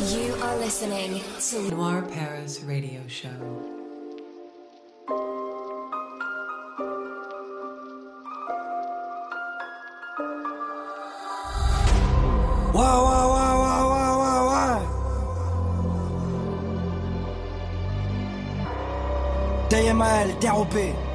You are listening to Noir Paris Radio Show. Ouais, ouais, ouais, ouais, ouais, ouais, ouais. DML, dérobé. Et vous,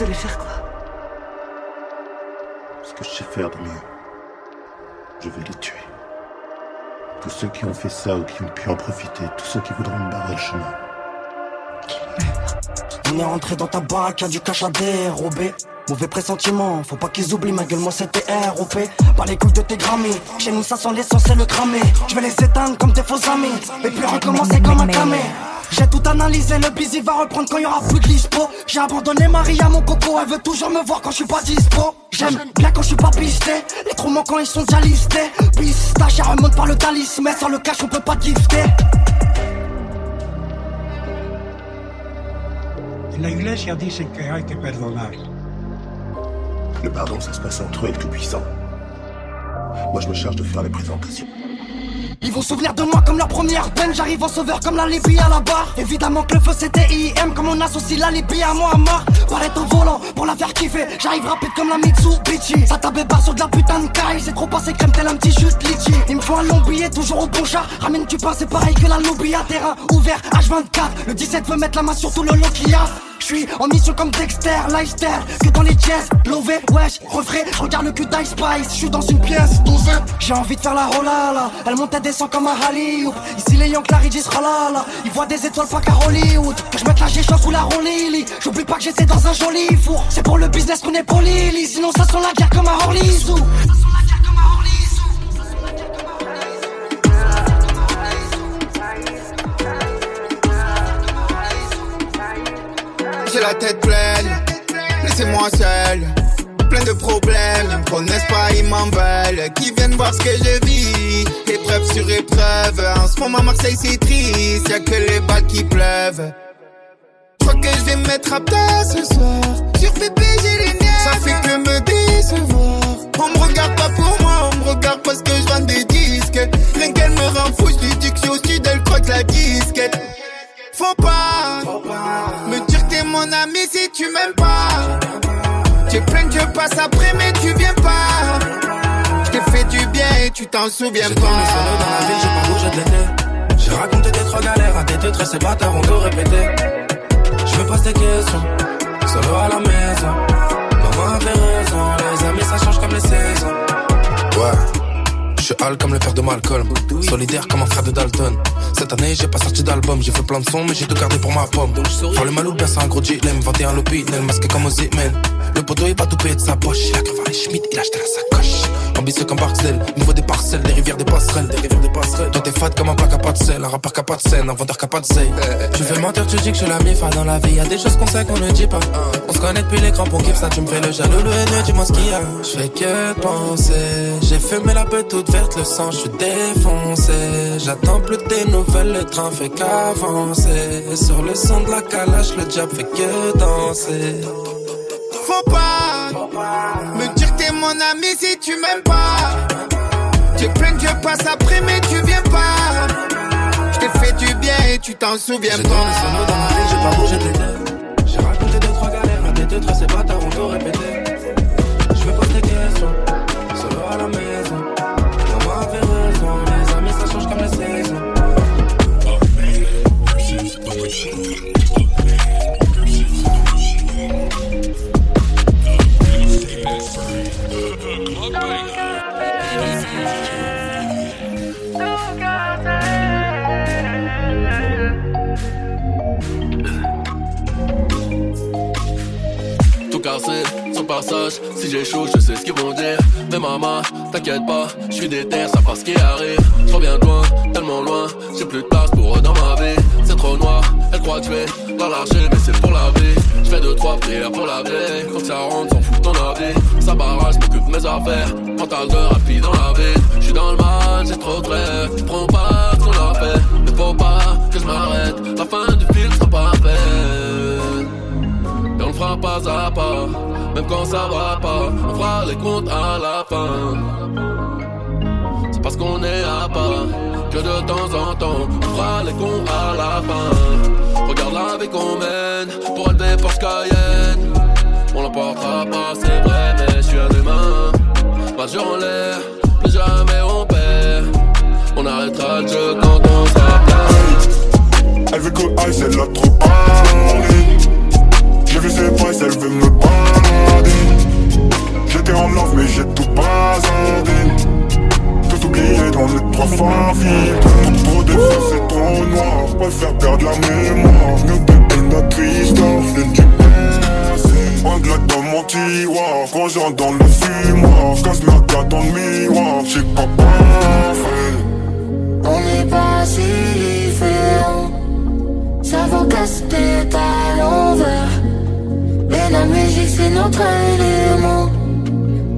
vous allez faire quoi Ce que je sais faire de mieux. Je vais les tuer. Tous ceux qui ont fait ça ou qui ont pu en profiter, tous ceux qui voudront me barrer le chemin. On est rentré dans ta banque, y'a du cash à dérober. Mauvais pressentiment, faut pas qu'ils oublient ma gueule, moi c'était ROP. Pas les couilles de tes grammy, chez nous ça sent l'essentiel le cramé. Je vais les éteindre comme tes faux amis, et puis recommencer comme un camé. J'ai tout analysé, le busy va reprendre quand y aura plus de dispo. J'ai abandonné Marie à mon coco, elle veut toujours me voir quand je suis pas dispo. J'aime bien quand je suis pas pisté, les trous manquants ils sont déjà listés. Pistache, elle remonte par le talisman, mais sans le cash on peut pas gifter. La iglesia dice que hay que perdonar. Le pardon, ça se passe entre eux et le Tout-Puissant. Moi, je me charge de faire les présentations. Ils vont souvenir de moi comme la première peine. J'arrive en sauveur comme la Libye à la barre. Évidemment que le feu c'était IM Comme on associe la Libye à mort Paraît au volant pour la faire kiffer. J'arrive rapide comme la Mitsubishi. Ça tape barre sur de la putain de caille. C'est trop passé crème tel un petit juste litchi. Il me faut un long billet toujours au bon chat Ramène du pain c'est pareil que la lobby à terrain ouvert H24 Le 17 veut mettre la main sur tout le lot qu'il a en mission comme Dexter, lifestyle, que dans les jazz, lové, wesh, refrais, regarde le cul d'Ice Spice, je suis dans une pièce, dosée, j'ai envie de faire la rolala, elle monte et descend comme un Hollywood, ici les Young Claridis là ils voient des étoiles pas qu'à Hollywood, que je mette la G-Chance ou la Rolili, j'oublie pas que j'étais dans un joli four, c'est pour le business qu'on est pour Lily, sinon ça sent la guerre comme un Orlizou. La tête pleine, laissez-moi seul. Plein de problèmes, connaissent pas, ils m'en veulent. Qui viennent voir ce que je vis, épreuve sur épreuve. En ce moment, Marseille c'est triste, y'a que les balles qui pleuvent. Je crois que je vais me mettre à plat ce soir. Sur PP, les nerfs, ça fait que me décevoir. On me regarde pas pour moi, on me regarde parce que je vends des disques. Rien qu'elle me rend fou, je lui dis que je suis au sud, elle croit que la disquette. Faut pas, mon ami si tu m'aimes pas. Tu plein que je passe après, mais tu viens pas. Je t'ai fait du bien et tu t'en souviens J'ai pas. solo dans la ville, j'ai pas bougé de. J'ai raconté tes trois galères à tes deux traits, ces bâtards ont tout répété. Je me pose des questions, solo à la maison. Maman avait raison, les amis ça change comme les saisons. Ouais. Je suis Al comme le père de Malcolm, solidaire comme un frère de Dalton. Cette année j'ai pas sorti d'album, j'ai fait plein de sons mais j'ai tout gardé pour ma pomme. Faire le malou bien c'est un gros dilemme, 21 l'opinel, masqué comme aux men. Le poteau est pas tout payé de sa poche, il a Varry Schmidt, il a acheté la sacoche. Ambitieux comme Barksdale, il faut des parcelles, des rivières, des passerelles, des rivières, des passerelles. Toi t'es fat comme un qui a pas de sel, un rappeur qui a pas de scène, un vendeur qui a pas de zeille. Tu fais mentir, tu dis que je suis la mifa dans la vie, y a des choses qu'on sait qu'on ne dit pas. On se connaît depuis les crampons, kiffe ça, tu me fais le jaloux, le haineux, dis-moi ce qu'il y a. Je fais que penser, j'ai fumé la peur toute verte, le sang, je suis défoncé. J'attends plus tes nouvelles, le train fait qu'avancer. Sur le son de la calage, le diable fait que danser. Faut pas que t'es mon ami si tu m'aimes pas. Tu plein que je passe après, mais tu viens pas. Je t'ai fait du bien et tu t'en souviens J'ai tourné solo dans pas. ville, j'ai pas bougé de l'été. J'ai raconté deux, trois galères tes deux traits, ces bâtards ont tout répété. Je me pose des questions, solo à la maison. Maman avait raison, les amis ça change comme les saisons. Cassé, son passage, si j'échoue, je sais ce qu'ils vont dire. Mais maman, t'inquiète pas, je suis déter, ça passe ce qui arrive. Je de loin, tellement loin, j'ai plus de place pour eux dans ma vie. C'est trop noir, elle croit je vais dans l'archer, mais c'est pour la vie. J'fais deux, trois prières pour la vie. Quand ça rentre, s'en fout ton avis. Ça barrage, m'occupe mes affaires. Mental de rapide dans la ville. J'suis dans le mal, c'est trop clair. Prends pas ce qu'on a fait. Mais faut pas que je m'arrête. La fin du film sera pas fera pas à pas. Même quand ça va pas, on fera les comptes à la fin. C'est parce qu'on est à part que de temps en temps, on fera les cons à la fin. Regarde la vie qu'on mène pour élever Porsche Cayenne. On l'emportera pas, c'est vrai, mais je suis un humain. Majeur en l'air, plus jamais on perd. On arrêtera le jeu quand on s'appelle. Elle veut que Ice, elle a trop parlé. Prices, elle veut me balader. J'étais en love, mais j'ai tout bazardé. Tout oublié dans les trois favilles. Trop, trop de feu, c'est trop noir. Préfère perdre la mémoire. Nous bébé, notre histoire, c'est du passé. Anglais dans mon tiroir. J'entre dans le fumoir, casse ma carte dans le miroir. J'ai pas parfait. On n'est pas si différents. Cerveau casse tête à l'envers. La musique c'est notre élément.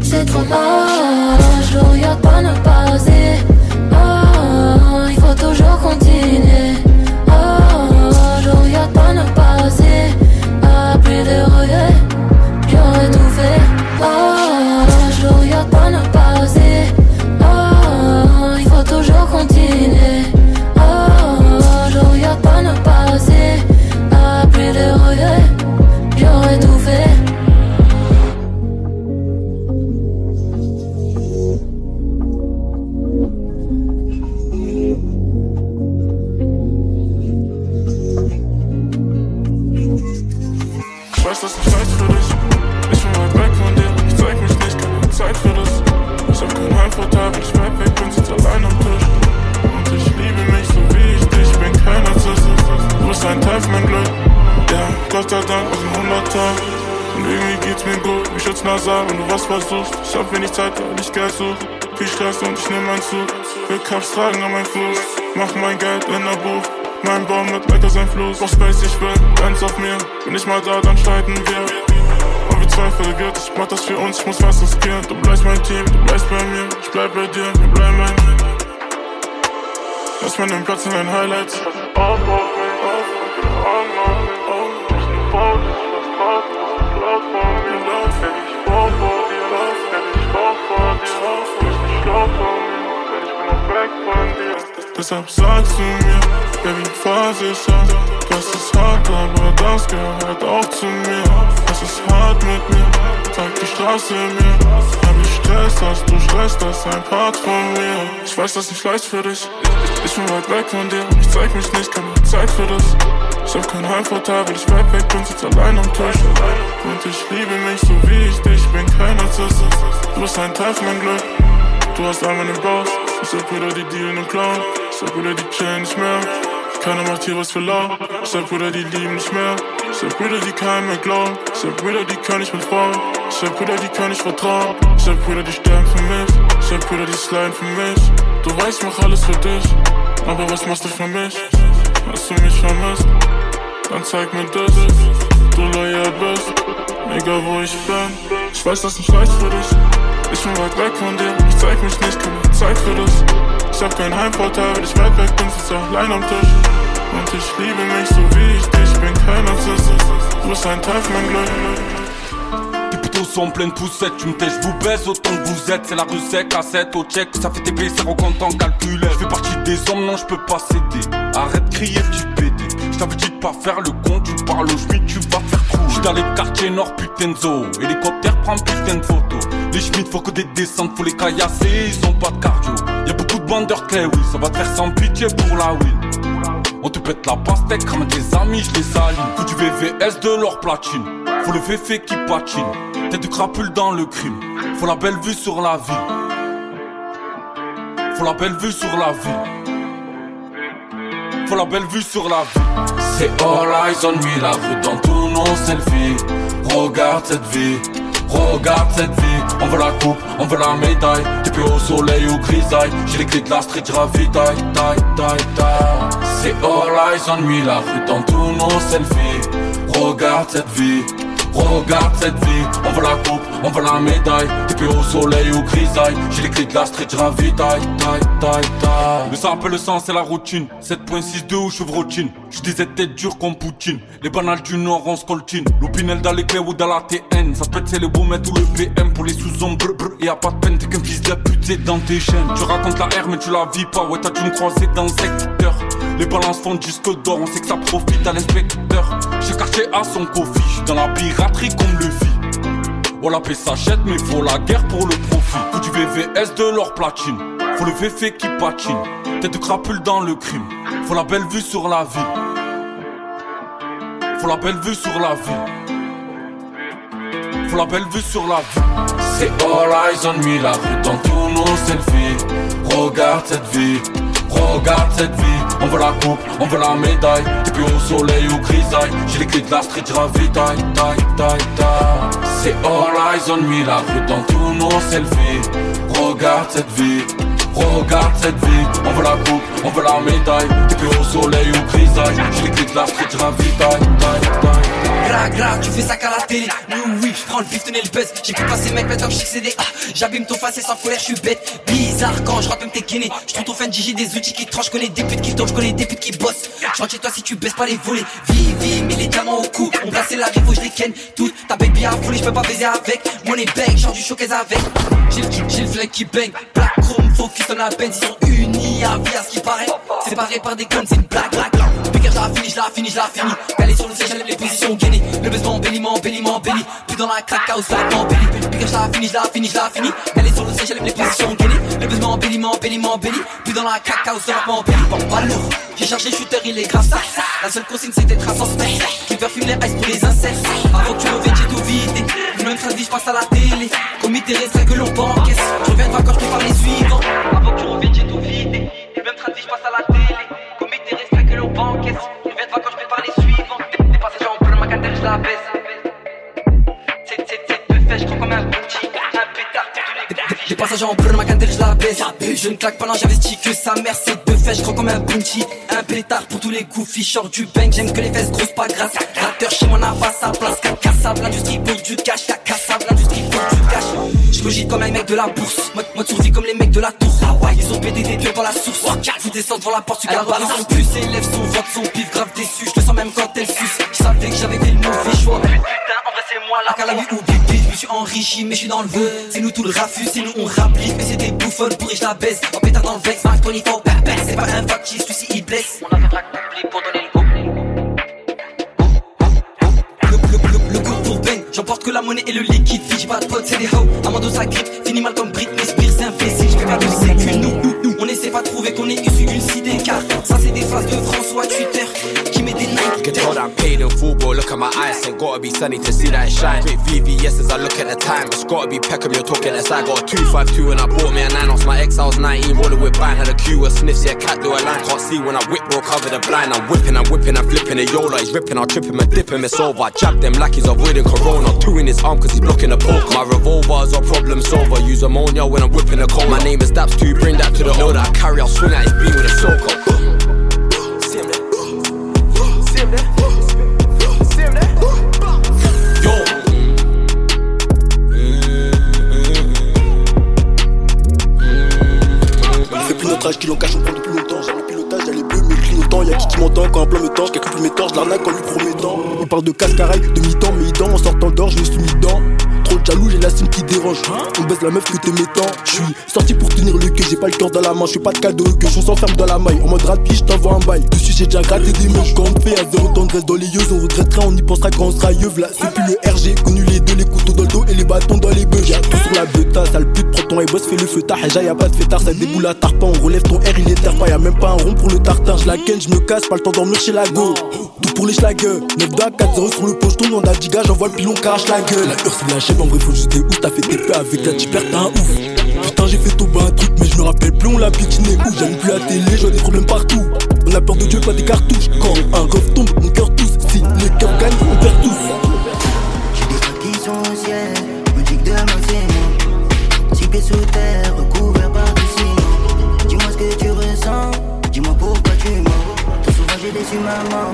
C'est trop mal. Je regarde pas ne pas oser. Ah, il faut toujours continuer. Ah, je regarde pas ne pas oser. Ah, plus de regrets. J'aurais tout fait. Ah, je regarde pas ne bist ein Teil von meinem Glück. Ja, Gott sei Dank aus dem Hundertteil. Und irgendwie geht's mir gut, mich schützt Nasal, wenn du was versuchst. Ich hab wenig Zeit, weil ich Geld such. Viel Stress und ich nehm meinen Zug. Will Cups tragen an meinem Fuß. Mach mein Geld in der Buch. Mein Baum mit lecker sein Fluss. Auf Space, ich will, ganz auf mir. Bin ich mal da, dann streiten wir. Und wie Zweifel gibt, ich mach das für uns, ich muss was riskieren. Du bleibst mein Team, du bleibst bei mir. Ich bleib bei dir, wir bleiben. Lass mir den Platz in deinen Highlights. Auf, auf vor dir. Du mir, denn ich bin noch weg von dir. Deshalb sagst du mir, Baby, fahr sicher. Das ist hart, aber das gehört auch zu mir. Es ist hart mit mir, zeig die Straße mir. Hab ich Stress, hast du Stress, das ist ein Part von mir. Ich weiß, das ist nicht leicht für dich. Ich bin weit weg von dir, ich zeig mich nicht, keine Zeit für das. Ich hab kein Heimvorteil, weil ich weit weg bin, sitz allein am Tisch. Und ich liebe mich so wie ich dich, bin kein Narzisst. Du bist ein Teil von meinem Glück. Du hast einmal den Boss, ich hab Brüder, die dealen und klauen. Ich hab Brüder, die chillen nicht mehr. Keiner macht hier was für lau. Ich hab Brüder, die lieben nicht mehr. Ich hab Brüder, die keinem mehr glauben. Ich hab Brüder, die kann ich mit Frauen. Ich hab Brüder, die kann ich vertrauen. Ich hab Brüder, die sterben für mich. Ich hab Brüder, die sliden für mich. Du weißt, ich mach alles für dich. Aber was machst du für mich? Hast du mich vermisst? Dann zeig mir das. Du loyal bist. Egal wo ich bin. Ich weiß, das nicht leicht für dich. Ich bin weit weg von dir. Ich zeig mich nicht, keine Zeit für das. Ich hab keinen Heimvorteil, weil ich weit weg bin, sitz allein am Tisch. Und ich liebe mich so wie ich dich, bin kein Narzisst. Du bist ein Teil von meinem Glück. Putains sont en pleine poussette, tu me tais, je vous baisse autant que vous êtes. C'est la recette, cassette, au check, ça fait tes blessures au compte en calculé. Je fais partie des hommes, non, je peux pas céder. Arrête de crier, tu pédé. Je t'avais dit de pas faire le con, tu parles au schmitt, tu vas faire trou. J'suis dans les quartiers nord, putain de zoo. Hélicoptère prend putain de photos. Les schmitt, faut que des descentes, faut les caillasser, ils ont pas de cardio. Y'a beaucoup de bandeurs clés, oui, ça va te faire sans pitié pour la win. On te pète la pastèque, ramène tes amis, je les saline. Faut du VVS de l'or platine. Faut le féfé qui patine. Tête de crapule dans le crime. Faut la belle vue sur la ville. Faut la belle vue sur la ville. Faut la belle vue sur la ville. C'est all eyes on me, la rue dans tous nos selfies. Regarde cette vie. Regarde cette vie, on veut la coupe, on veut la médaille TP au soleil ou grisaille J'ai les clés de la street, ravitaille Taille, taille, taille C'est all eyes on me, la rue dans tous nos selfies Regarde cette vie, regarde cette vie On veut la coupe, on veut la médaille. T'es au soleil ou grisaille J'ai les clés de la street, j'ravitaille taille, taille, taille. Mais ça un peu le sens, c'est la routine. 7.62 ou chevrotine Je disais tête dure comme Poutine. Les banales du Nord on scoltine L'opinel dans les clés ou dans la TN Ça pète c'est le beau ou le PM Pour les sous-ombres, brr, y'a pas de peine. T'es qu'un fils de pute, dans tes chaînes. Tu racontes la R mais tu la vis pas. Ouais t'as dû me croiser dans le secteur les balances font disque d'or, on sait que ça profite à l'inspecteur. J'ai quartier à son coffee, j'suis dans la piraterie comme le fit. Voilà, paix s'achète, mais faut la guerre pour le profit. Faut du VVS de l'or platine, faut le VF qui patine. Tête de crapule dans le crime, faut la belle vue sur la ville. Faut la belle vue sur la ville. Faut la belle vue sur la ville. C'est all eyes on me, la rue dans tous nos selfies. Regarde cette vie. Regarde cette vie, on veut la coupe, on veut la médaille. Et puis au soleil ou grisaille J'ai les clés de la street, j'ravitaille, taille, taille, taille C'est all eyes on me, la rue dans tous nos selfies. Regarde cette vie, regarde cette vie. On veut la coupe, on veut la médaille. Et puis au soleil ou grisaille J'ai les clés de la street, j'ravitaille, taille, taille Gra gra, tu fais ça qu'à la télé. Oui, oui, je prends le bif, tenez le buzz. J'écoute pas ces mecs, maintenant que je des ah. J'abîme ton face et sans colère, je suis bête. Bizarre quand je même tes guinées. Je trouve ton fan j'ai des outils qui tranchent. Je connais des putes qui tombent, je connais des putes qui bossent. Je chez toi si tu baisses pas les volets. Vie, vie, mais les diamants au cou. On placé la rive, je les ken. Toutes ta baby a foulé, je peux pas baiser avec. Mon bec, genre du showcase avec. J'ai le flag qui bang. Black chrome, focus on la benz. Ils sont unis à vie à ce qui paraît. Séparés par des guns, c'est une blague, blague. Piquer, je la finis, je la finis, je la finis. Calé sur le siège, j'aime les positions gainées. Le besoin béni, m'embellit, m'embellit. Puis dans la crack house, ça m'embellit. Piquer, je la finis, je la finis, je la finis. Calé sur le siège, j'aime les positions gainées. Le besoin m'embellit, m'embellit, m'embellit. Puis dans la crack house, ça m'embellit. Bon, pas lourd. J'ai cherché shooter, il est grave ça. La seule consigne, c'est d'être un suspect. Qui perfume les ice pour les insectes. Avant que tu me j'ai tout vidé. Même ça dit, je passe à la télé. Comité restreint que l'on bancaisse. Je reviens de quand je parle les suivants. Avant que tu reviennes, j'ai tout vidé. Même ça dit, je passe à la télé. Je reviens de quand je parle les suivants. Des passagers en bleu, ma cantère, je la baisse. C'est, c'est, deux je crois comme un des passages en bleu, ma cantère, je la baisse. Je ne claque pas, non, j'investis que sa mère, c'est deux fesses, je crois comme un bounty. Un pétard pour tous les goofy, short du bang, j'aime que les fesses grosses, pas grasses. Rateur chez moi n'a pas sa place, cassable, l'industrie pour du cash, cassable, l'industrie pour du cash. Je cogite comme un mec de la bourse, mode, mode survie comme les mecs de la tour. Ah ouais, ils ont pété des dieux dans la source. Vous descends devant la porte, tu gardes Son plus élève son ventre, son pif grave déçu. Je le sens même quand elle suce. Je savais que j'avais fait le mauvais choix. Putain, en vrai, c'est moi là. La vie ou bébé, je me suis enrichi, mais je suis dans le vœu. C'est nous tout le rafus, c'est nous on Mais c'est des bouffonnes pourries, je la baisse. En pétard dans le vex, Max 24, c'est pas un factice, celui-ci il blesse. On a fait track public pour donner le go. Le, coup pour bang, j'emporte que la monnaie et le liquide. J'ai pas de potes, c'est des hoes. Amando sa grippe, fini mal comme Britney Spears, c'est imbécile. J'fais pas de sécu, nous, nous, nous. On essaie pas de trouver qu'on est issu d'une cité, car ça c'est des phrases de François Twitter I'm paid in full, bro. Look at my eyes, ain't gotta be sunny to see that shine. Quick VVS as I look at the time. It's gotta be Peckham, you're talking as I got a 252 and I bought me a 9 ounce. My ex, I was 19, rolling with bang. Had a Q, a sniff, yeah, cat do a line. Can't see when I whip, bro, cover the blind. I'm whipping, I'm whipping, I'm flipping. The Yola, he's ripping, I'll trip him and dip him, it's over. I Jab them like he's avoiding Corona. Two in his arm, cause he's blocking the poke. My revolver's a problem solver. Use ammonia when I'm whipping the cold. My name is Daps 2, bring that to the order. I carry, I'll swing at his beam with a soaker. Âge qui l'en cache, on prend depuis longtemps. J'ai le pilotage, j'ai les bleus, mais clignotant. Y'a qui qui m'entend quand un plan me tord, je plus mes torts, je l'arnaque en lui promettant. Il parle de cascaraille, de mi-temps, mais dents en sortant d'or, je me suis mis dedans. Jaloux, j'ai la cime qui dérange. On baisse la meuf que t'es mettant. Je suis sorti pour tenir le queue, j'ai pas le cœur dans la main, je pas de cadeau que je s'enferme dans la maille. En mode rapide, je t'envoie un bail. Dessus, j'ai déjà gratté des meufs. Quand on fait à zéro tendresse dans les yeux, on regrettera, on y pensera quand on sera yeux. Là, c'est plus le RG, connu les deux, les couteaux dans le dos et les bâtons dans les bœufs. J'ai tout sur la beta, sale pute, prends ton boss, fais le feu tard. Déjà, y'a pas de fêtard, ça déboule à tarpin. On relève ton R, il est terre pas, y'a même pas un rond pour le tartin. Je la ken, je me casse, pas le temps dormir chez la go. Pour les schlagueux. 9 2 4 0 sur le pocheton, on a 10 gars, j'envoie le pilon, crache la gueule. La heure, c'est la chèvre, en vrai, faut juste des ouf. T'as fait tes peu avec la tipère, t'as un ouf. Putain, j'ai fait bas un truc, mais je me rappelle plus, on l'a piquiné où? J'aime plus la télé, j'ai des problèmes partout. On a peur de Dieu, pas des cartouches. Quand un ref tombe, mon cœur tousse. Si les cœurs gagnent, on perd tous. J'ai des trucs qui sont au ciel, me dit que demain c'est moi. Six pieds sous terre, recouvert que je dans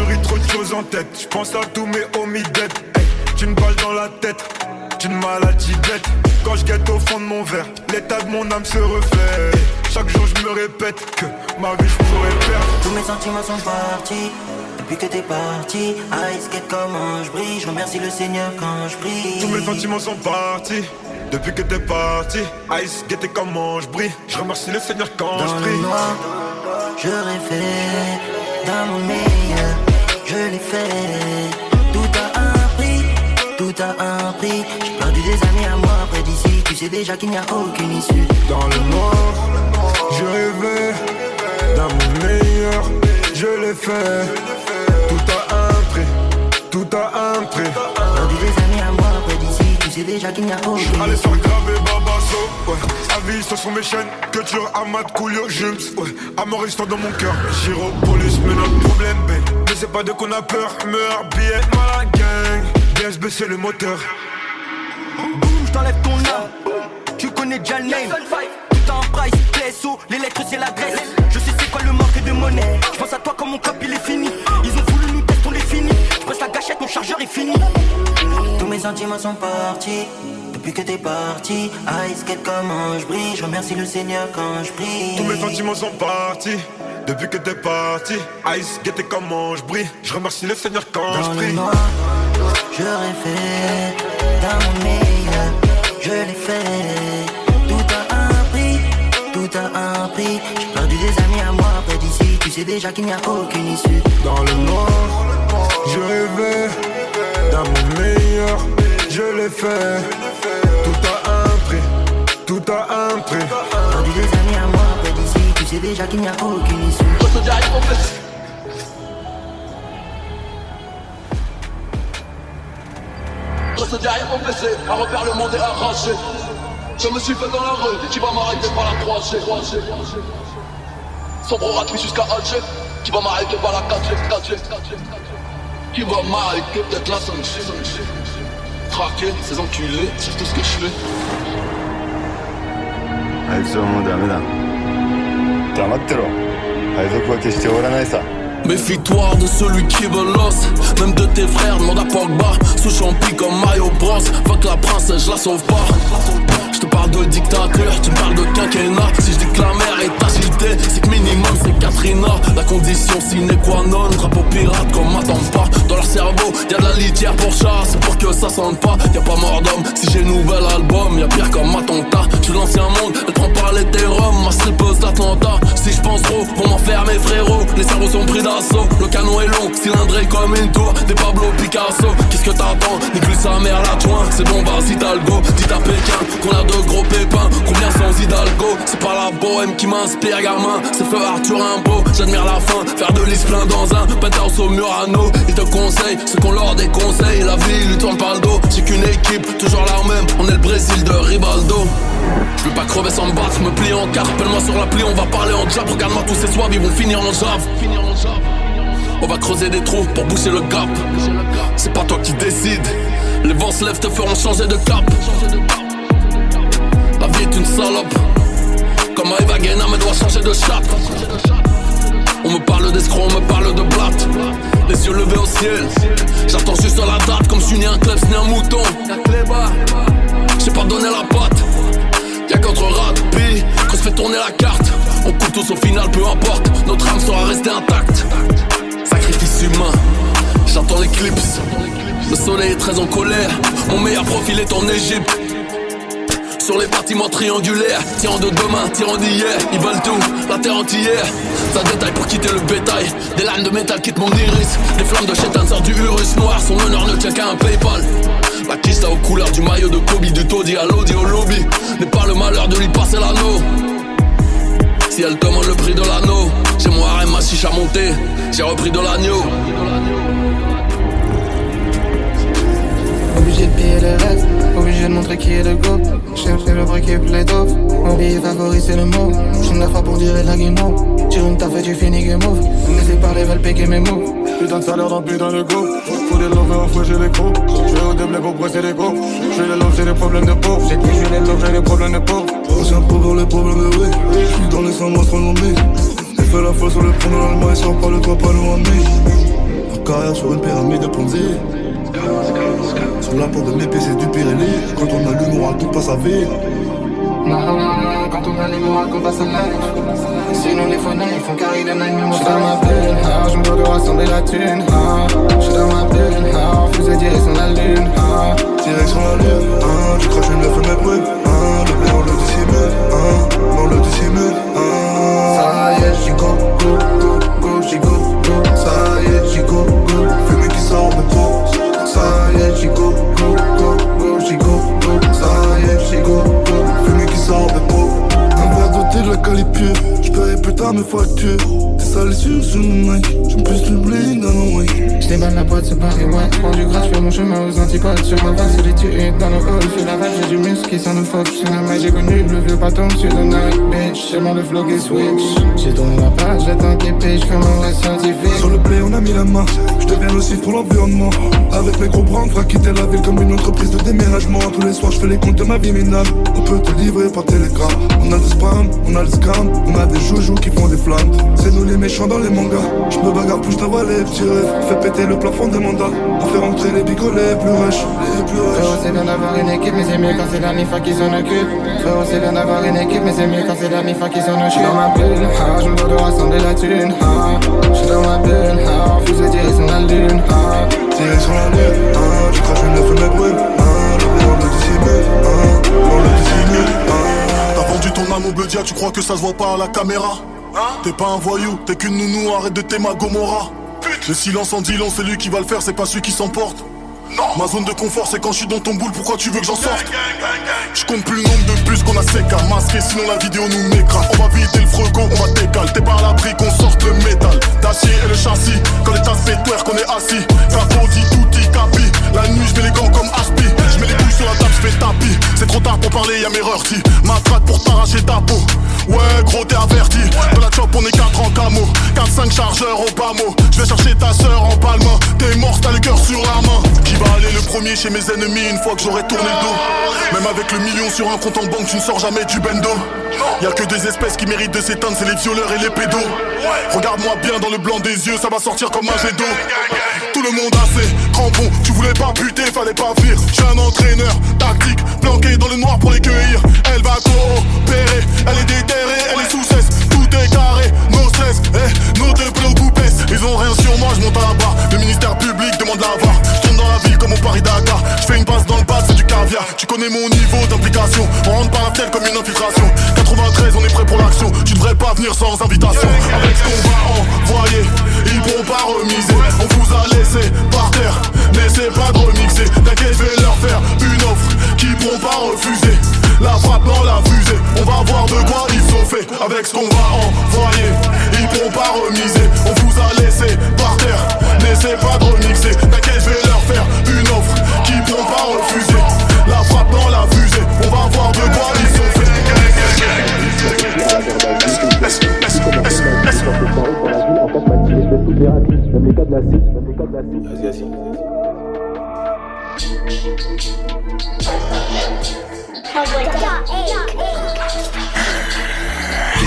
mûris trop de choses en tête, je pense à tous mes homies dead. Hey, j'ai une balle dans la tête, j'ai une maladie bête. Quand je guette au fond de mon verre, l'état de mon âme se refait. Chaque jour je me répète que ma vie je pourrais perdre. Tous mes sentiments sont partis. Depuis que t'es parti, Ice skate comment je brille. Je remercie le Seigneur quand je prie. Tous mes sentiments sont partis. Depuis que t'es parti, Ice, guette comment je brille. Je remercie le Seigneur quand je prie. Je fait dans mon meilleur. Je l'ai fait. Tout a un prix, tout a un prix. J'ai perdu des années à moi près d'ici. Tu sais déjà qu'il n'y a aucune issue. Dans le noir, je rêvais d'un monde meilleur. Je l'ai fait. Tout a un prix, tout a un prix. Perdu des années sais déjà qu'il n'y a aucune Allez issue. sur gravé Babasso, ouais. Avis sur son mes chaînes, que tu Ahmad Coolio, Jums, ouais. Amour histoire dans mon cœur. Giro, police, mais notre problème, ben. Mais c'est pas de qu'on a peur, meurt, billet, mal à gang. BSB, c'est le moteur. Boum, je t'enlève ton âme. Tu connais déjà le name. Un price, PSO, les lettres c'est l'adresse. Je sais c'est quoi le manque de monnaie. Je pense à toi comme mon cap il est fini. Ils ont Je presse la gâchette, mon chargeur est fini. Tous mes sentiments sont partis. Depuis que t'es parti, Ice skate comment je brille. Je remercie le Seigneur quand je prie. Tous mes sentiments sont partis. Depuis que t'es parti, Ice, guette comment je brille. Je remercie le Seigneur quand Dans je le prie. noir, je fait dans mon meilleur. Je l'ai fait. sais déjà qu'il n'y a aucune issue. Dans le noir, je rêvais d'un meilleur, je l'ai fait. Tout à un prix, tout a un prix. Tandis des amis à moi, près d'ici, tu sais déjà qu'il n'y a aucune issue. ce derrière mon le monde est arraché. Je me suis fait dans la rue, Tu vas m'arrêter par la 3G. Sombrera jusqu'à Alger. Tu vas m'arrêter par la 4G, 4G, 4G, 4G. Tu vas m'arrêter peut-être la 5G, 5G. Traquer ces enculés sur tout ce que je fais. あいつはもうダメだ黙ってろ配属は決して終わらないさ Méfie-toi de celui qui veloce Même de tes frères, demande à Pogba Sous champi comme Mario Bros Va que la princesse, je la sauve pas de dictature, tu me parles de quinquennat. Si je dis que la mer est agitée C'est que minimum c'est Katrina. La condition sine qua non Drapeau pirate qu'on m'attend pas Dans leur cerveau, y'a de la litière pour chat C'est pour que ça sente pas, y'a pas mort d'homme Si j'ai nouvel album, y'a pire comme Je suis l'ancien monde, elle prend pas les terrums Ma strippeuse d'Atlanta. Si je pense trop, vont m'enfermer frérot Les cerveaux sont pris d'assaut, le canon est long Cylindré comme une tour, des Pablo Picasso Qu'est-ce que t'attends, nique sa mère la C'est bon vas-y Hidalgo, dis à Pékin Qu'on a de gros combien sans Hidalgo C'est pas la bohème qui m'inspire gamin. C'est feu Arthur Rimbaud, j'admire la fin. Faire de l'is plein dans un penthouse au Murano. Ils te conseillent ce qu'on leur déconseille. La vie lui tourne pas le dos, j'ai qu'une équipe Toujours la même, on est le Brésil de Ribaldo je veux pas crever sans battre, me plier en quart Appelle-moi sur l'appli, on va parler en jab. Regarde-moi tous ces soirs, ils vont finir en jab. On va creuser des trous pour boucher le gap. C'est pas toi qui décide Les vents se lèvent, te feront changer de cap. La est une salope. Comme Guéna, mais doit changer de chape On me parle d'escroc, on me parle de blatte Les yeux levés au ciel. J'attends juste la date Comme je ni un klebs ni un mouton. J'ai pas donné la patte. Y'a qu'entre rugby qu'on se fait tourner la carte. On coupe tous au final, peu importe. Notre âme sera restée intacte. Sacrifice humain. J'attends l'éclipse. Le soleil est très en colère. Mon meilleur profil est en Égypte sur les bâtiments triangulaires, tirant de demain, tirant d'hier, ils veulent tout, la terre entière. Ça détaille pour quitter le bétail. Des lames de métal quittent mon iris. Des flammes de chétan sortent du Urus noir. Son honneur ne tient qu'à un PayPal. La kista aux couleurs du maillot de Kobe, du taudis à l'audi au lobby. N'est pas le malheur de lui passer l'anneau. Si elle demande le prix de l'anneau, j'ai mon harem ma chiche à monter. J'ai repris de l'agneau. Obligé de payer le reste, obligé de montrer qui est le go. Chercher le vrai qui est d'offres. Mon billet favori c'est le mot. J'me la frappe pour dire de la guimauve. Tire une taffe et tu finis game off. Laissez parler, veulent péquer mes mots. Putain de salaire dans putain de go Faut des lovers, en fouet, j'ai les crocs Je vais au déblai pour presser les go Je les love, j'ai des problèmes de pauvres J'ai dit je les love, j'ai des problèmes de pauvres Ancien pour les problèmes de oui Je suis dans les 100 monstres zombies fait la folle sur le pont de l'Allemagne, sans pas le toit, pas loin de carrière sur une pyramide de Ponzi. Sur la peau de mes c'est du Pyrénées. Quand on a l'humour, on tout pas sa vie. Quand on a les mots, raconte pas sa life. Sinon, les ils font carry de night, mais moi, dans ma bulle. Ah, je me dois de rassembler la thune. Ah, dans ma bulle. Ah, direction la lune. Ah, direction s'en nous fuck Sur la main, j'ai connu le vieux patron sur le night Bitch, moi le vlog et switch. J'ai tourné la page, j'attends qu'il pêche Fais mon vrai scientifique. Sur le play, on a mis la main. Je deviens aussi pour l'environnement. Avec mes gros bras, on fera quitter la ville Comme une entreprise de déménagement. Tous les soirs, je fais les comptes de ma vie minable On peut te livrer par télégramme. On a le spam, on a le scam. On a des joujoux qui font des flammes. C'est nous les méchants dans les mangas. Je me bagarre plus, t'envoie les petits rêves Fais péter le plafond des mandats. On fait rentrer les bigots les plus riches. Les plus Frérot c'est bien d'avoir une équipe mais c'est mieux quand c'est la mifa qui s'en occupe. Frérot c'est bien d'avoir une équipe mais c'est mieux quand c'est la mifa qui s'en occupe J'suis dans ma bulle, ah, je me dois de rassembler la thune ah, J'suis dans ma bulle, ah, fusée direction la lune ah, Direction la lune, ah, tu craches une et mes brûle ah, on le dissimule, ah, on le dissimule ah. T'as vendu ton âme au Bedia, tu crois que ça se voit pas à la caméra? T'es pas un voyou, t'es qu'une nounou, arrête de t'aimer Gomorra Le silence en dit long, c'est lui qui va le faire, c'est pas celui qui s'emporte. Ma zone de confort c'est quand je suis dans ton boule, pourquoi tu veux que j'en sorte? Compte plus le nombre de bus qu'on a séca masqué, sinon la vidéo nous m'écrase On va vider le fregon, on va décaler, t'es pas à l'abri qu'on sorte le métal. D'acier et le châssis, quand les tasses fait qu'on est assis. Capo dit tout y capi, la nuit je mets les gants comme Aspi. Je mets les couilles sur la table, je fais tapis. C'est trop tard pour parler, y'a mes rorties. Ma traque pour t'arracher ta peau. Ouais gros t'es averti. Dans la chop on est 4 en camo. 4-5 chargeurs au bamo Je vais chercher ta sœur en palme T'es mort t'as le cœur sur la premier chez mes ennemis une fois que j'aurai tourné le dos. Même avec le million sur un compte en banque tu ne sors jamais du bendo. Y'a que des espèces qui méritent de s'éteindre c'est les violeurs et les pédos. Regarde-moi bien dans le blanc des yeux ça va sortir comme un jet d'eau. Tout le monde a ses crampons Tu voulais pas buter fallait pas venir J'ai un entraîneur tactique planqué dans le noir pour les cueillir. Elle va coopérer Elle est déterrée elle est sous cesse. Tout est carré no stress eh, nos deux Ils ont rien sur moi je monte à la barre. Le ministère public demande tourne dans ville comme au Paris-Dakar. Je fais une passe dans le bas c'est du Tu connais mon niveau d'implication. On rentre par la tête comme une infiltration. 93 on est prêt pour l'action. Tu devrais pas venir sans invitation. Avec ce qu'on va envoyer Ils pourront pas remiser. On vous a laissé par terre. N'essaie pas de remixer. T'inquiète je vais leur faire une offre Qu'ils pourront pas refuser. La frappe dans la fusée. On va voir de quoi ils sont faits Avec ce qu'on va envoyer Ils pourront pas remiser. On vous a laissé par terre. N'essaie pas de remixer. T'inquiète je vais leur faire une offre Qu'ils pourront pas refuser va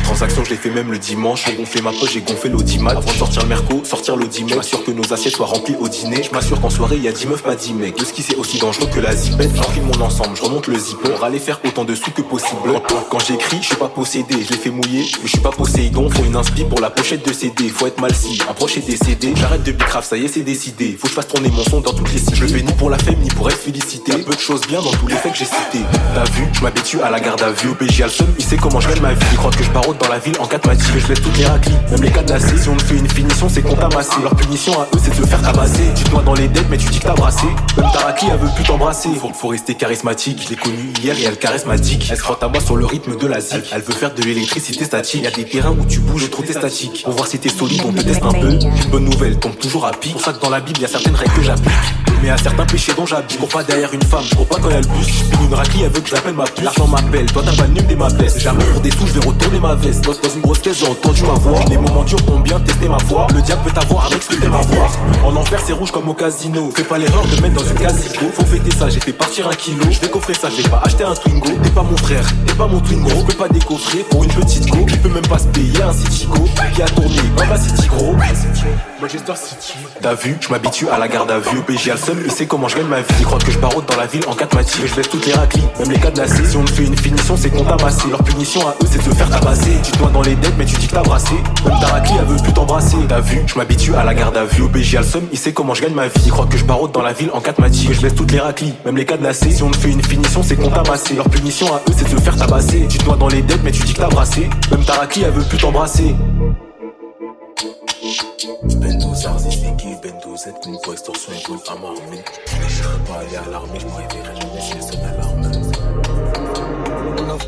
transactions, je les fais même le dimanche. J'ai gonflé ma poche, j'ai gonflé l'audimat. Avant de sortir le merco, sortir l'audimat. M'assure que nos assiettes soient remplies au dîner. Je m'assure qu'en soirée, y a 10 meufs, pas 10 mecs. Le ski, c'est aussi dangereux que la zipette. J'enfile mon ensemble, je remonte le zip pour aller faire autant de sous que possible. Quand, j'écris, je suis pas possédé. Je les fais mouiller, mais je suis pas Poséidon. Faut une inspi pour la pochette de CD. Faut être mal si un proche est décédé. J'arrête de bicraft, ça y est, c'est décidé. Faut que je fasse tourner mon son dans toutes les cités. Je le fais ni pour la fame, ni pour être félicité. Peu de choses bien dans tous les faits que j'ai cités. T'as vu, je m'habitue à la garde à vue. PJ, il sait comment je gagne ma vie. Il croit que je dans la ville en 4 matchs. Que je laisse toutes les raclis, même les cadenassés. Si on me fait une finition, c'est qu'on t'a massé. Leur punition à eux, c'est de se faire tabasser. Tu te dans les dettes, mais tu dis que t'as brassé. Même ta raclie, elle veut plus t'embrasser. Faut, faut rester charismatique. Je l'ai connue hier et elle dick. Elle se frotte à moi sur le rythme de la zik. Elle veut faire de l'électricité statique. Y a des terrains où tu bouges trop t'es statique. Pour voir si t'es solide, on te teste un peu. Une bonne nouvelle tombe toujours à pic. Pour ça que dans la Bible, y a certaines règles que j'applique. Mais à certains péchés dont j'habite. Cours pas derrière une femme, cours pas quand elle bus. J'pine une raclie, elle veut que je l'appelle ma puce. L'argent m'appelle, toi t'as pas nul des ma veste. J'arrive pour des sous, je vais retourner ma veste. Dans, dans une grosse caisse, j'ai entendu ma voix. Les moments durs ont bien testé ma foi. Le diable peut t'avoir avec ce que t'aimes avoir. En enfer, c'est rouge comme au casino. Fais pas l'erreur de mettre dans une casino. Faut fêter ça, j'ai fait partir un kilo. Je vais coffrer ça, j'ai pas acheté un Twingo. T'es pas mon frère, et pas mon twingo. Je peux pas décoffrer pour une petite go. Qui peut même pas se payer un City Go. Qui a tourné comme un City Gros. Manchester City. T'as vu, je m'habitue à la garde à vue. PJ seul, il sait comment je gagne ma vie. Ils croient que je barote dans la ville en 4 matières. Je laisse toutes les raclis, même les cadenassés. Si on me fait une finition, c'est qu'on. Leur punition à eux, c'est de se faire tabasser. Tu noies dans les dettes, mais tu dis que t'as brassé. Même ta raclie, elle veut plus t'embrasser. T'as vu, je m'habitue à la garde à vue. Au le seul, il sait comment je gagne ma vie. Ils croient que je barote dans la ville en 4 matières. Je laisse toutes les raclis, même les cadenassés. Si on me fait une finition, c'est qu'on t'a massé. Leur punition à eux, c'est de se faire tabasser. Tu noies dans les dettes, mais tu dis que t'as brassé. Même ta raclie, elle veut plus t'embrasser. Bento, Zarzi, Stinky, Bento, Z, pour extorsion golf m'armer. Je pas allé à l'armée, je si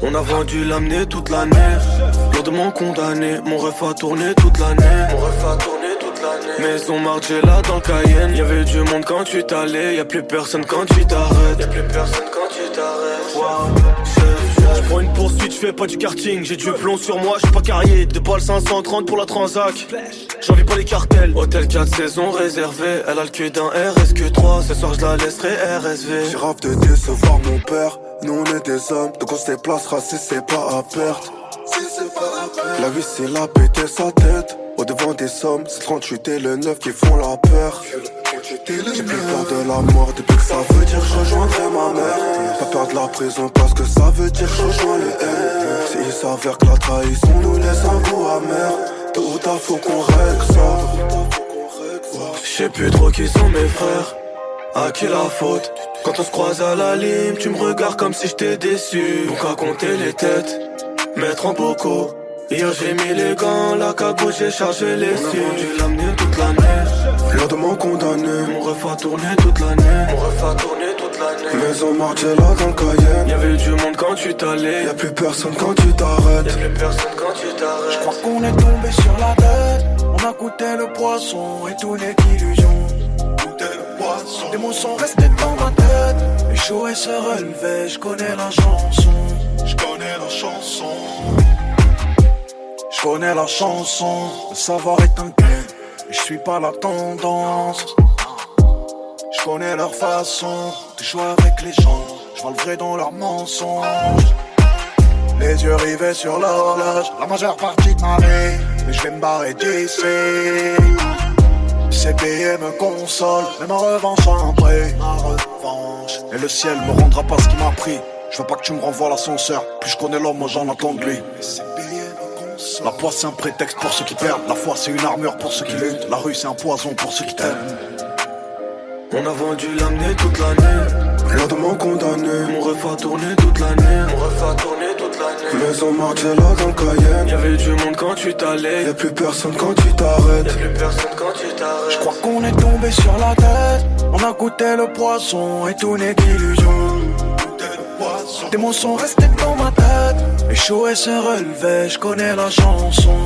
On a vendu l'amener toute l'année. Lourdement condamné, mon ref a tourné toute l'année. Mon ref a tourné toute l'année. Maison Margiela dans le Cayenne. Y'avait du monde quand tu t'allais. Y'a plus personne quand tu t'arrêtes. Y'a plus personne quand tu t'arrêtes. Wow. Je prends une poursuite, je fais pas du karting. J'ai du plomb sur moi, je suis pas carrié. Deux balles 530 pour la transac. J'envie pas les cartels. Hôtel 4 saisons réservé. Elle a le cul d'un RSQ3. Ce soir, je la laisserai RSV. J'ai rêve de décevoir mon père. Nous on est des hommes, donc on se déplacera si c'est pas à perte. La vie c'est la péter sa tête. Au devant des sommes, c'est 38 et le 9 qui font la peur. J'ai plus peur de la mort depuis que ça veut dire que je rejoindrai ma mère. Pas peur de la prison parce que ça veut dire que je rejoins les haines. S'il s'avère que la trahison nous laisse un goût amer, tôt ou tard faut qu'on règle ça. Je sais plus trop qui sont mes frères. À qui la faute Quand on se croise à la lime, tu me regardes comme si j'étais déçu. Donc à compter les têtes, mettre en bocaux. Hier j'ai mis les gants, la cagoule j'ai chargé les cieux. On a vendu l'amener toute l'année. Lourdement condamné, Mon ref a tourné toute l'année. Mon ref a tourné toute l'année. maison Margiela dans le Cayenne. Y'avait du monde quand tu t'allais. Y'a plus personne quand tu t'arrêtes. Y'a plus personne quand tu t'arrêtes. Je crois qu'on est tombé sur la tête. On a goûté le poisson et tout n'est qu'illusion. Goûté le poisson. Des mots sont restés dans ma tête. Échouer se relever, je connais la chanson. Je connais la chanson. Je connais la chanson. Le savoir est un. Et je suis pas la tendance. Je connais leur façon de jouer avec les gens. Je vois le vrai dans leurs mensonges. Les yeux rivés sur l'horloge, la majeure partie de ma vie. Mais je vais me barrer d'ici. Billets me consolent, mais ma revanche prix. Ma revanche. Et le ciel me rendra pas ce qu'il m'a pris. Je veux pas que tu me renvoies l'ascenseur. Plus je connais l'homme, moi j'en attends de lui. La poisse c'est un prétexte pour ceux qui perdent. La foi c'est une armure pour ceux qui luttent. La rue c'est un poison pour ceux qui t'aiment. On a vendu l'amener toute l'année. Lourdement condamné, Mon ref a tourné toute l'année. Mon ref a tourné toute l'année. Maison Margiela dans le Cayenne. Y'avait du monde quand tu t'allais. Y'a plus personne quand tu t'arrêtes. Y'a plus personne quand tu t'arrêtes. Je crois qu'on est tombé sur la tête. On a goûté le poisson et tout n'est qu'illusion. Des mots sont restés dans ma tête. Échouer se relever, je connais la chanson.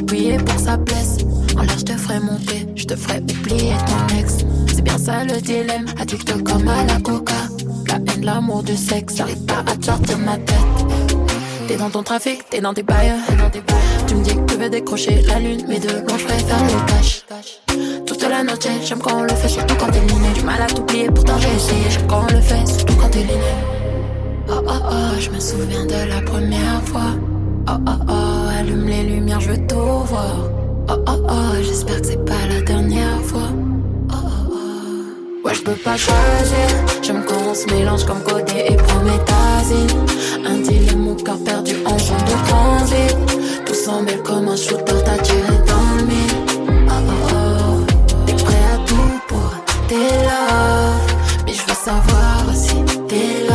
Appuyer pour ça blesse. En l'air, je te ferai monter, je te ferai oublier ton ex. C'est bien ça le dilemme, addict comme à la coca. La haine, l'amour du sexe, j'arrive pas à te sortir ma tête. T'es dans ton trafic, t'es dans tes bails. Tu me dis que tu veux décrocher la lune, mais de loin, je préfère le cash. Toute la noche, j'aime quand on le fait, surtout quand t'es liné. Du mal à t'oublier, pourtant j'ai essayé. J'aime quand on le fait, surtout quand t'es liné. Oh oh oh, je me souviens de la première fois. Oh oh oh, allume les lumières, je veux tout voir. Oh oh oh, j'espère que c'est pas la dernière fois. Oh oh oh. Ouais, je peux pas choisir. J'aime quand on se mélange comme Codé et Prométhazine. Un dilemme, mon cœur perdu en zone de transit. Tout semble comme un shooter, t'as tiré dans le mille. Oh oh oh, t'es prêt à tout pour tes love. Mais je veux savoir si t'es love.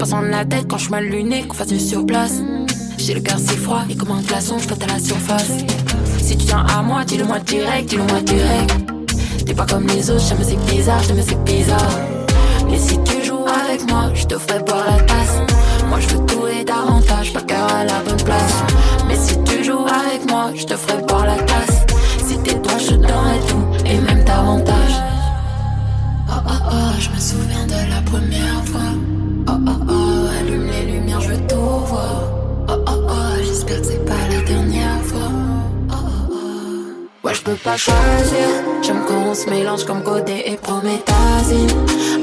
Faut pas s'en la tête quand je m'allume luné, qu'on fasse du sur place. J'ai le cœur si froid et comme un glaçon, je à la surface. Si tu tiens à moi, dis-le moi direct, dis-le moi direct. T'es pas comme les autres, jamais c'est bizarre, jamais c'est bizarre. Mais si tu joues avec moi, je te ferai boire la tasse. Moi je veux tout et davantage, pas cœur à la bonne place. Mais si tu joues avec moi, je te ferai boire la tasse. Si t'es toi, je donnerai tout, et même davantage. Oh oh oh, je me souviens de la première fois. Oh oh oh, j'espère que c'est pas la dernière fois. Oh oh oh. Ouais, je peux pas choisir. J'aime quand on se mélange comme Godé et Prométhazine.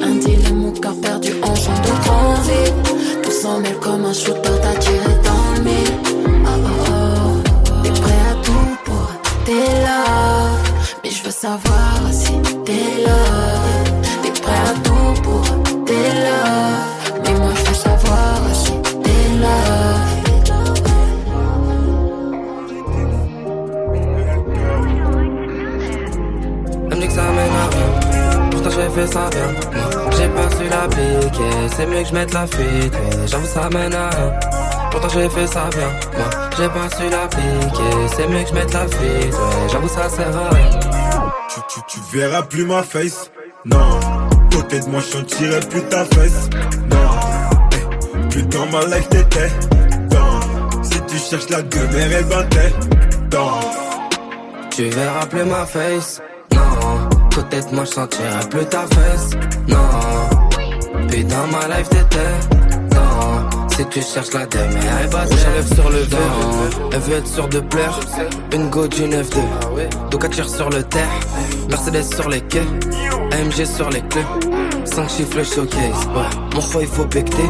Un deal mon cœur perdu en champ de transit. Tout s'en mêle comme un shooter, t'as tiré dans le mille. Oh oh oh, t'es prêt à tout pour tes love. Mais je veux savoir si t'es love. T'es prêt à tout pour tes love. J'ai fait ça bien. J'ai pas su la piquer. C'est mieux que je mette la fuite. Mais j'avoue ça mène à rien. Pourtant j'ai fait ça bien. Moi, j'ai pas su la piquer. C'est mieux que je mette la fuite. J'avoue ça sert à rien. Tu, tu, tu verras plus ma face. Non. Côté de moi, je sentirai plus ta fesse. Non. Eh, plus dans ma life t'étais. Non. Si tu cherches la gueule, elle battait. Non. Tu verras plus ma face. De moi, je sentirai plus ta fesse. Non. Puis dans ma life t'étais. Non. Si tu cherches la dème, elle va Rouge sur le verre. Elle veut être sûre de plaire. Une go du 9-2. Donc tire sur le terre. Mercedes sur les quais. AMG sur les clés. 5 chiffres showcase. Ouais. Mon choix il faut becter.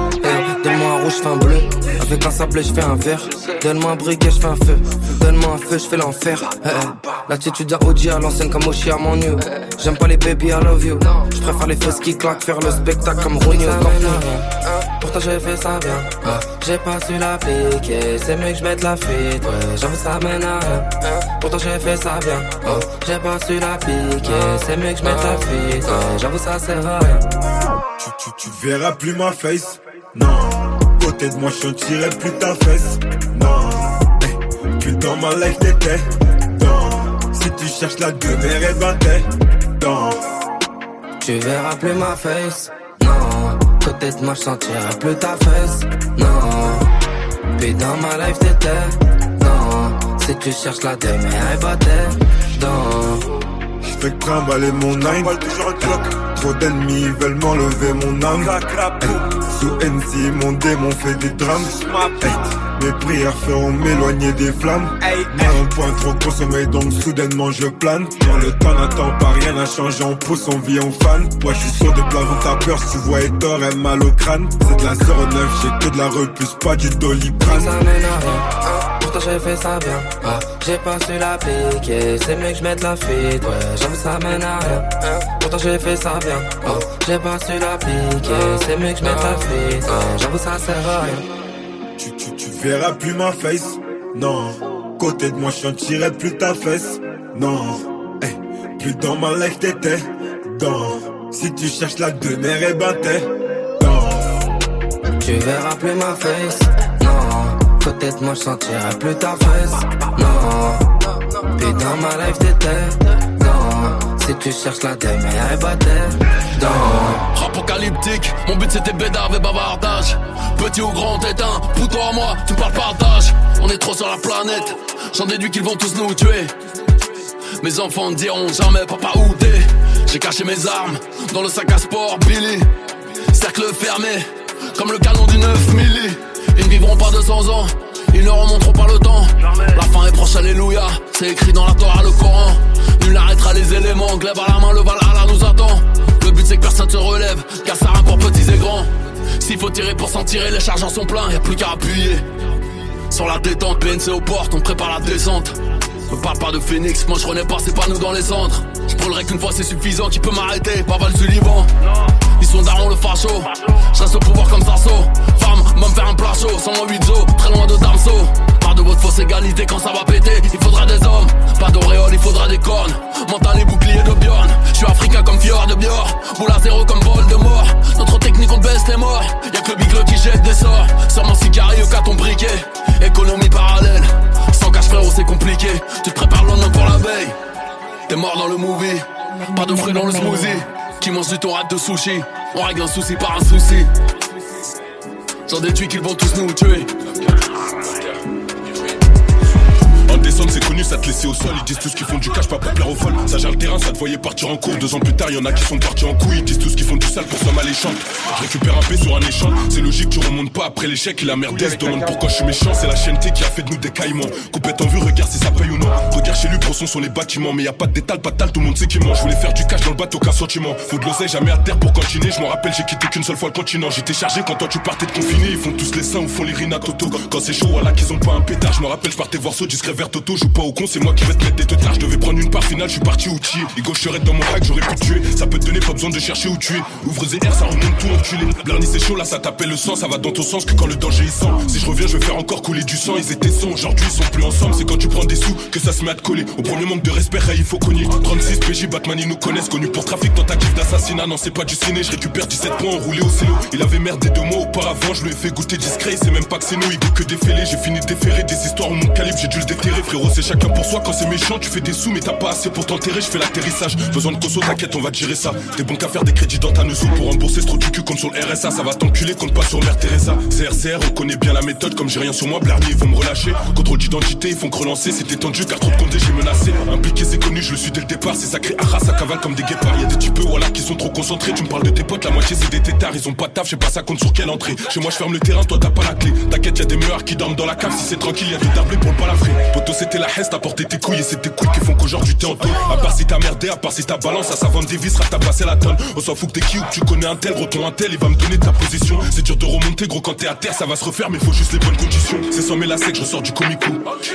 Donne-moi un rouge, je fais un bleu. Avec un sablé, je fais un vert. Donne-moi un briquet, je fais un feu. Donne-moi un feu, je fais l'enfer. Eh, eh. L'attitude à OG à l'ancienne comme Oshi à mon nu. J'aime pas les baby, I love you. Je préfère les fesses qui claquent, faire le spectacle comme Ronio. Pourtant j'ai fait ça bien. Ouais. J'ai pas su la piquer. C'est mieux que je mette la fuite. Ouais, j'avoue ça mène à rien. Pourtant j'ai fait ça bien. Oh, j'ai pas su la piquer. C'est mieux que je mette la fuite. Ouais, j'avoue ça sert à rien. Tu, tu, tu verras plus ma face. Non. Côté de moi, je sentirai plus ta fesse. Non. Eh, plus dans ma life t'étais. Non. Si tu cherches la elle battait. Non. Tu verras plus ma face. Non. Côté de moi, je sentirai plus ta fesse. Non. Puis dans ma life t'étais. Non. Si tu cherches la dème, elle battait. Non. J'fais mon nine. Trop d'ennemis veulent m'enlever mon âme. Sous NC, mon démon fait des drames. Mes prières feront m'éloigner des flammes. Un point trop consommé, donc soudainement je plane. Dans le temps n'attend pas, rien n'a changé. On pousse, on vit, on fan. Moi, je suis sur de plafond, ta peur, si tu vois et tort, elle mal au crâne. C'est de la 09, j'ai que de la repousse, pas du doliprane. J'ai fait ça bien. Ah, j'ai pas su la piquer. C'est mieux que je mette la fuite. Ouais, j'avoue ça mène à rien. Pourtant j'ai fait ça bien. Oh, j'ai pas su la piquer. C'est mieux que je mette la fuite. Ouais, j'avoue ça sert à rien. Tu, tu, tu verras plus ma face. Non. Côté de moi, je sentirai plus ta fesse. Non. Eh, plus dans ma life t'étais. Non. Si tu cherches la demeure et battait. Tu verras plus ma face. De moi, je sentirai plus ta fesse. Non. Puis dans ma life t'étais. Non. Si tu cherches la dème, elle battait. Non. Apocalyptique, mon but c'était bédard et bavardage. Petit ou grand éteint, pour toi moi, tu parles partage. On est trop sur la planète, j'en déduis qu'ils vont tous nous tuer. Mes enfants ne diront jamais papa où t'es. J'ai caché mes armes dans le sac à sport Billy. Cercle fermé, comme le canon du 9 milli. Ils ne vivront pas 200 ans, ils ne remonteront pas le temps. La fin est proche, alléluia. C'est écrit dans la Torah, le Coran. Nul n'arrêtera les éléments. Glaive à la main, le Valhalla nous attend. Le but c'est que personne se relève, car ça rapporte petits et grands. S'il faut tirer pour s'en tirer, les charges en sont pleins, y'a plus qu'à appuyer. Sur la détente, PNC aux portes, on prépare la descente. Me parle pas de Phoenix, moi je renais pas, c'est pas nous dans les centres. Je brûlerai qu'une fois c'est suffisant, qui peut m'arrêter, pas Val du Liban. Ils sont darons le facho, je reste au pouvoir comme Sarso. Femme, m'en faire un plat chaud, sans moi 8 zo, très loin de Damso. Pas de votre fausse égalité quand ça va péter, il faudra des hommes. Pas d'auréole, il faudra des cornes. Mental et bouclier de Bjorn. Je suis africain comme Fior de Bior. Boule à zéro comme Vol de mort. Notre technique on baisse les morts. Y'a que le biglot qui jette des sorts. Sur mon sicario qu'à ton briquet. Économie parallèle. Sans cash frérot c'est compliqué. Tu te prépares le pour la veille. T'es mort dans le movie. Pas de fruits dans le smoothie. Qui mange du torrade de sushi. On règle un souci par un souci. J'en déduis qu'ils vont tous nous tuer. Personne, c'est connu, ça te laissait au sol. Ils disent tout ce qu'ils font du cash, pas pour plaire aux folles. Ça gère le terrain, ça te voyait partir en cours. Deux ans plus tard, y en a qui sont partis en couille. Ils disent tout ce qu'ils font du sale pour somme alléchante. Je récupère un P sur un échange. C'est logique, tu remontes pas après l'échec et la merde se demande pourquoi je suis méchant. C'est la chaîne T qui a fait de nous des caïmans. Coupette en vue, regarde si ça paye ou non. Regarde chez lui, gros son sur les bâtiments. Mais y a pas de détal, pas de tout le monde sait qui mange. Je voulais faire du cash dans le bateau, aucun sentiment. Faut de l'oseille, jamais à terre pour continuer. Je m'en rappelle, j'ai quitté qu'une seule fois le continent. J'étais chargé quand toi tu partais de confiné. Ils font tous les seins ou font les rina toto. Quand c'est chaud, voilà qu'ils ont pas un pétard. Je me rappelle, je partais voir saut discret vert. Joue pas au con, c'est moi qui vais te mettre des teutards. Je devais prendre une part finale, je suis parti outillé. Et gaucherait dans mon hack, j'aurais pu tuer. Ça peut te donner pas besoin de chercher où tuer. Ouvre ZR, ça remonte tout enculé. Blarny c'est chaud, là ça t'appelle le sang, ça va dans ton sens que quand le danger est sans. Si je reviens, je vais faire encore couler du sang. Ils étaient sans, aujourd'hui ils sont plus ensemble. C'est quand tu prends des sous que ça se met à te coller. Au premier manque de respect, il faut cogner. 36 PJ, Batman, ils nous connaissent. Connu pour trafic, tentative d'assassinat. Non, c'est pas du ciné, je récupère 17 points enroulés au cello. Il avait merdé deux mois auparavant, je lui ai fait goûter discret. C'est même pas que c'est nous, il que défailer. J'ai fini de déférer des histoires mon calibre, j'ai dû le déterrer. Frérot, c'est chacun pour soi. Quand c'est méchant, tu fais des sous, mais t'as pas assez pour t'enterrer. Je fais l'atterrissage. Besoin de conso, t'inquiète, on va gérer ça. T'es bon qu'à faire des crédits dans ta neusou pour rembourser ce trou du cul comme sur le RSA. Ça va t'enculer, compte pas sur Mère Teresa. CRCR, on connaît bien la méthode, comme j'ai rien sur moi, Blarney, ils vont me relâcher. Contrôle d'identité, ils font que relancer. C'était tendu car trop de condés, j'ai menacé. Impliqué, c'est connu, je le suis dès le départ. C'est sacré, arras, ça cavale comme des guépards. Y'a des types, voilà, qui sont trop concentrés. Tu me parles de tes potes, la moitié c'est des tétards. Ils ont pas de taf, je sais pas ça compte sur quelle entrée. Chez moi, je ferme le terrain, toi t'as pas la clé. T'inquiète, y'a des meurs qui dorment dans la cave. Si c'est tranquille, y'a des tablés pour le c'était la hesse, t'as porté tes couilles et c'est tes couilles qui font qu'aujourd'hui t'es en taux. À part si t'as merdé, à part si ta balance, à sa vente des vis, t'as passé la tonne. On s'en fout que t'es qui ou que tu connais un tel, gros ton un tel, il va me donner ta position. C'est dur de remonter, gros, quand t'es à terre, ça va se refaire, mais faut juste les bonnes conditions. C'est sans la sec, je ressors du comico.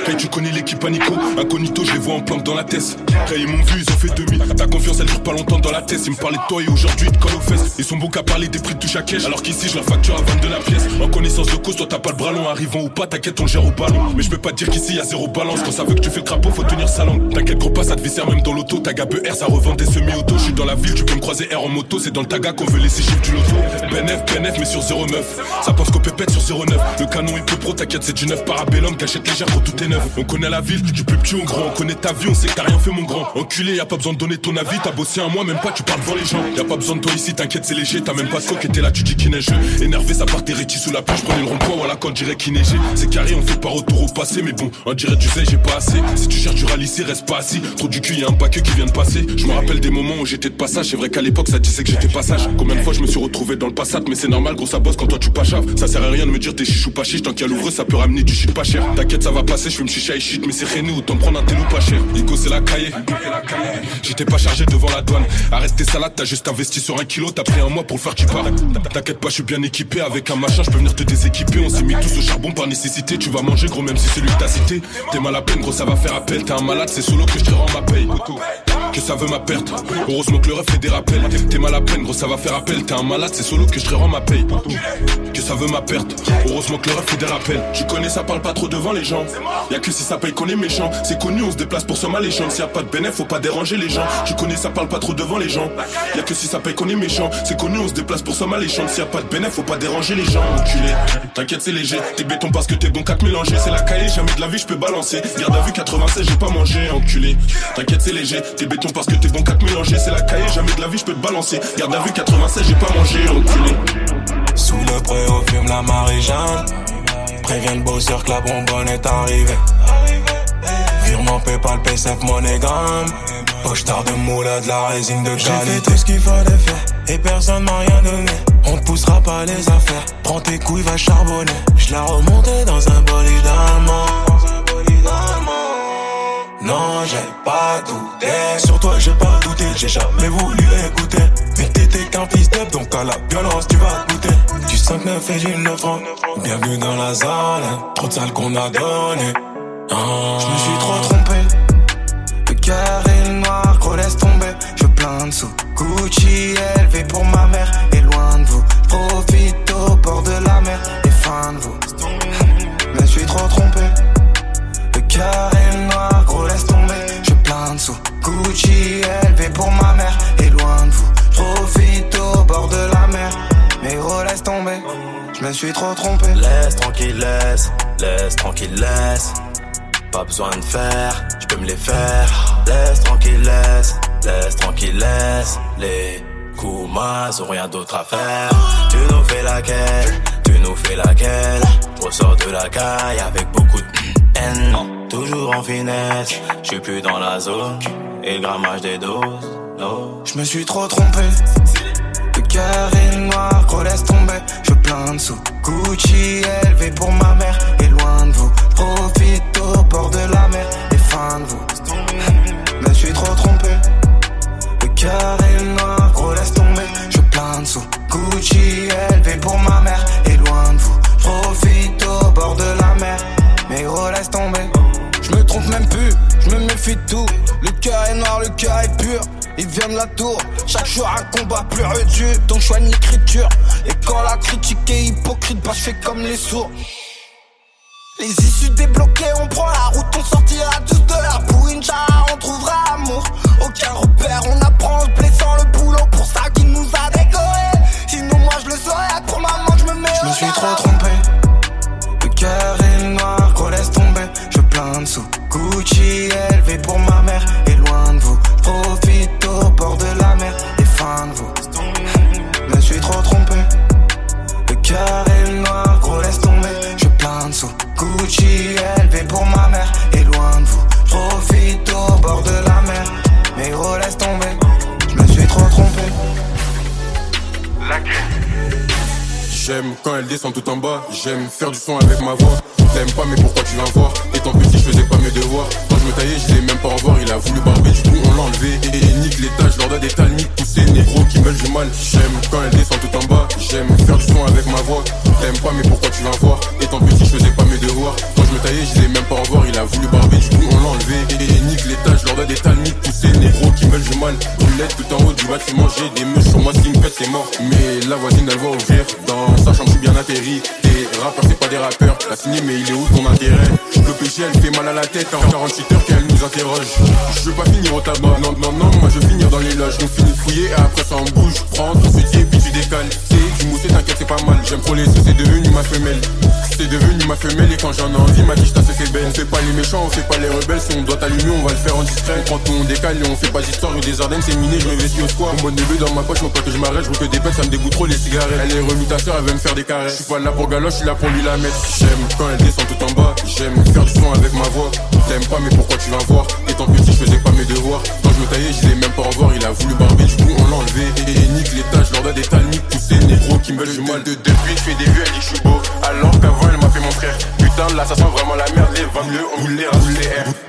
Hey, tu connais l'équipe Panico, incognito, je les vois en planque dans la tête. Hey, ils m'ont vu, ils ont fait 2000. Ta confiance, elle dure pas longtemps dans la tête. Ils me parlaient de toi et aujourd'hui, ils te collent aux fesses. Ils sont bons qu'à parler des prix de touche à cash, alors qu'ici, je leur facture à 22 la pièce. En connaissance de cause, toi t'as pas le bras long, arrivant ou pas, t'inquiète, on gère au ballon. Mais je peux pas dire qu'ici, y a zéro balance. Quand ça veut que tu fais le crapaud, faut tenir sa langue. T'inquiète, gros pas, ça te viscère même dans l'auto. Ta gabe R, ça revend des semi-auto. Je suis dans la ville, tu peux me croiser R en moto. C'est dans le taga qu'on veut six chiffres du loto. BNF, BNF, mais sur 09. Ça pense qu'au pépette sur 09. Le canon est peu pro, t'inquiète, c'est du neuf parabellum, cachette légère quand tout est neuf. On connaît la ville, du plus petit au grand. On connaît ta vie, on sait que t'as rien fait, mon grand. Enculé, y a pas besoin de donner ton avis. T'as bossé un mois, même pas, tu parles devant les gens. Y a pas besoin de toi ici, t'inquiète, c'est léger. T'as même pas de coque, là, tu dis qu'il neige. Énervé, ça part tes sous la pluie. Je prenais le rond-point, voilà, quand dirait qu'il neigeait. C'est carré, on fait pas retour au passé, mais bon, on dirait tu sais, j'ai pas assez. Si tu cherches du ralisser, reste pas assis. Trop du cul, y a un paquet qui vient de passer. Je me rappelle des moments où j'étais de passage. C'est vrai qu'à l'époque, ça disait que j'étais passage. Combien de fois je me suis retrouvé dans le passat, mais c'est normal, gros, ça bosse quand toi tu pas chave. Ça sert à rien de me dire t'es chichou pas chiche, tant qu'il y a l'ouvre, ça peut ramener du shit pas cher. T'inquiète, ça va passer, je vais me chicha et shit, mais c'est rené, autant prendre un télo pas cher. Ico, c'est la cahier. J'étais pas chargé devant la douane. Arrête tes salades, t'as juste investi sur un kilo, t'as pris un mois pour le faire, tu pars. T'inquiète pas, je suis bien équipé avec un machin, je peux venir te déséquiper. On s'est mis tous au charbon par nécessité. Tu vas manger, gros, même si celui que t'as cité. T'es mal à peine, gros, ça va faire appel. T'es un malade, c'est solo que je te rends ma paye. Que ça veut ma perte. Heureusement que le ref fait des rappels. T'es mal à peine, gros, ça va faire appel. T'es un malade, c'est solo que je te rends ma paye. Que ça veut ma perte. Heureusement que le ref fait des rappels. Tu connais, ça parle pas trop devant les gens. Y'a que si ça paye qu'on est méchant. C'est connu, on se déplace pour les gens. S'il y a pas de bénéf, faut pas déranger les gens. Tu connais, ça parle pas trop devant les gens. Y'a que si ça paye qu'on est méchant. C'est connu, on se déplace pour les gens. S'il y a pas de bénéf, faut pas déranger les gens. T'inquiète, c'est léger. T'es béton parce que t'es bon qu'à te mélanger. C'est la cahier, jamais de la vie, je peux balancer. Garde à vue 96, j'ai pas mangé, enculé. T'inquiète, c'est léger. T'es béton parce que t'es bon qu'à te mélanger. C'est la cahier, jamais de la vie, je peux te balancer. Garde à vue 96, j'ai pas mangé, enculé. Sous le préau fume la Marie-Jeanne. Préviens le bosseur que la bonbonne est arrivée. Virement Paypal, PSF, MoneyGram. Poche tard de moula, de la résine de qualité. J'ai fait tout ce qu'il fallait faire et personne m'a rien donné. On te poussera pas les affaires. Prends tes couilles, va charbonner. Je la remonté dans un bolide allemand. Non, j'ai pas douté. Sur toi, j'ai pas douté. J'ai jamais voulu écouter. Mais t'étais qu'un fils d'up, donc à la violence, tu vas goûter. Du 5-9 et du 9 ans. Bienvenue dans la zone. Trop de salles qu'on a donné. Ah. Je me suis trop trompé. Le cœur est noir, gros laisse tomber. Je plains sous Gucci, élevé pour ma mère. Et loin de vous, profite Gucci, élevé pour ma mère. Et loin de vous, profite au bord de la mer. Mais gros laisse tomber. Je me suis trop trompé. Laisse tranquille, laisse, laisse tranquille, laisse. Pas besoin de faire, je peux me les faire. Laisse tranquille, laisse, laisse tranquille, laisse. Les coups ont rien d'autre à faire. Tu nous fais laquelle, tu nous fais laquelle. Ressors de la caille avec beaucoup de haine. toujours en finesse. Je suis plus dans la zone et le grammage des doses. Oh. Je me suis trop trompé. Le cœur est noir, gros laisse tomber. Je plains sous Gucci, élevé pour ma mère. Et loin de vous, profite au bord de la mer. Et fin de vous. Je me suis trop trompé. Le cœur est noir, gros laisse tomber. Je plains sous Gucci, élevé pour ma mère. Et loin de vous, profite au bord de la mer. Mais gros laisse tomber. Je me trompe même plus, Le cœur est noir, le cœur est pur. Il vient de la tour, chaque jour un combat plus rude, donc je l'écriture. Et quand la critique est hypocrite, bah je fais comme les sourds. Les issues débloquées, on prend la route, on sortira tous de la Inch'Allah, on trouvera amour. Aucun repère, on apprend J'aime quand elle descend tout en bas, j'aime faire du son avec ma voix. T'aimes pas mais pourquoi tu viens voir? Étant petit je faisais pas mes devoirs. Quand je me taillais je disais même pas revoir. Il a voulu barber du coup on l'a enlevé. Et, et nique l'étage lors des talmiques Tous ces négros qui veulent du mal. J'aime quand elle descend tout en bas. J'aime faire du son avec ma voix. T'aimes pas mais pourquoi tu viens voir? Étant petit je faisais pas mes devoirs. Quand je me taillais je disais même pas revoir. Il a voulu barber du coup on l'a enlevé. Et, et nique l'étage lors des talmiques Tous ces négros qui veulent du mal du bâtiment J'ai des meuches sur moi s'ils me pètent c'est mort. Mais la voisine elle va ouvrir. Dans sa chambre je bien atterri Rappeurs c'est pas des rappeurs. T'as signé mais il est où ton intérêt? Le PG elle fait mal à la tête. En 48 heures qu'elle nous interroge. Je veux pas finir au tabac. Non non non moi je veux finir dans les loges. On finit de fouiller et après ça en bouge. Prends ton et puis tu décales C'est du moussé t'inquiète c'est pas mal. J'aime trop les sous c'est devenu ma femelle. C'est devenu ma femelle et quand j'en ai envie ma quiche fait belle. On fait pas les méchants on fait pas les rebelles. Si on doit t'allumer on va le faire en discret. Prend tout on décale et on fait pas d'histoire. Des Ardennes c'est miné je me vestis au square. En mode dans ma poche faut pas que je m'arrête. Je que des pètes ça me dégoûte trop les cigarettes. Elle est remis ta elle veut me faire des caresses. Je suis pas là pour galoche je suis là pour lui la mettre J'aime quand elle descend tout en bas. J'aime faire du son avec ma voix. T'aimes pas mais pourquoi tu viens voir? Étant petit je faisais pas mes devoirs. Quand je me taillais je disais même pas revoir. Il a voulu barber du coup on l'a enlevé. Et, et nique l'étage lors des talmiques Tous ces négros qui me veulent du mal de, Depuis. Je fais des vues elle je suis beau. Alors qu'avant elle m'a fait mon frère. Putain là ça sent vraiment la merde. Les 20 bleus on roule les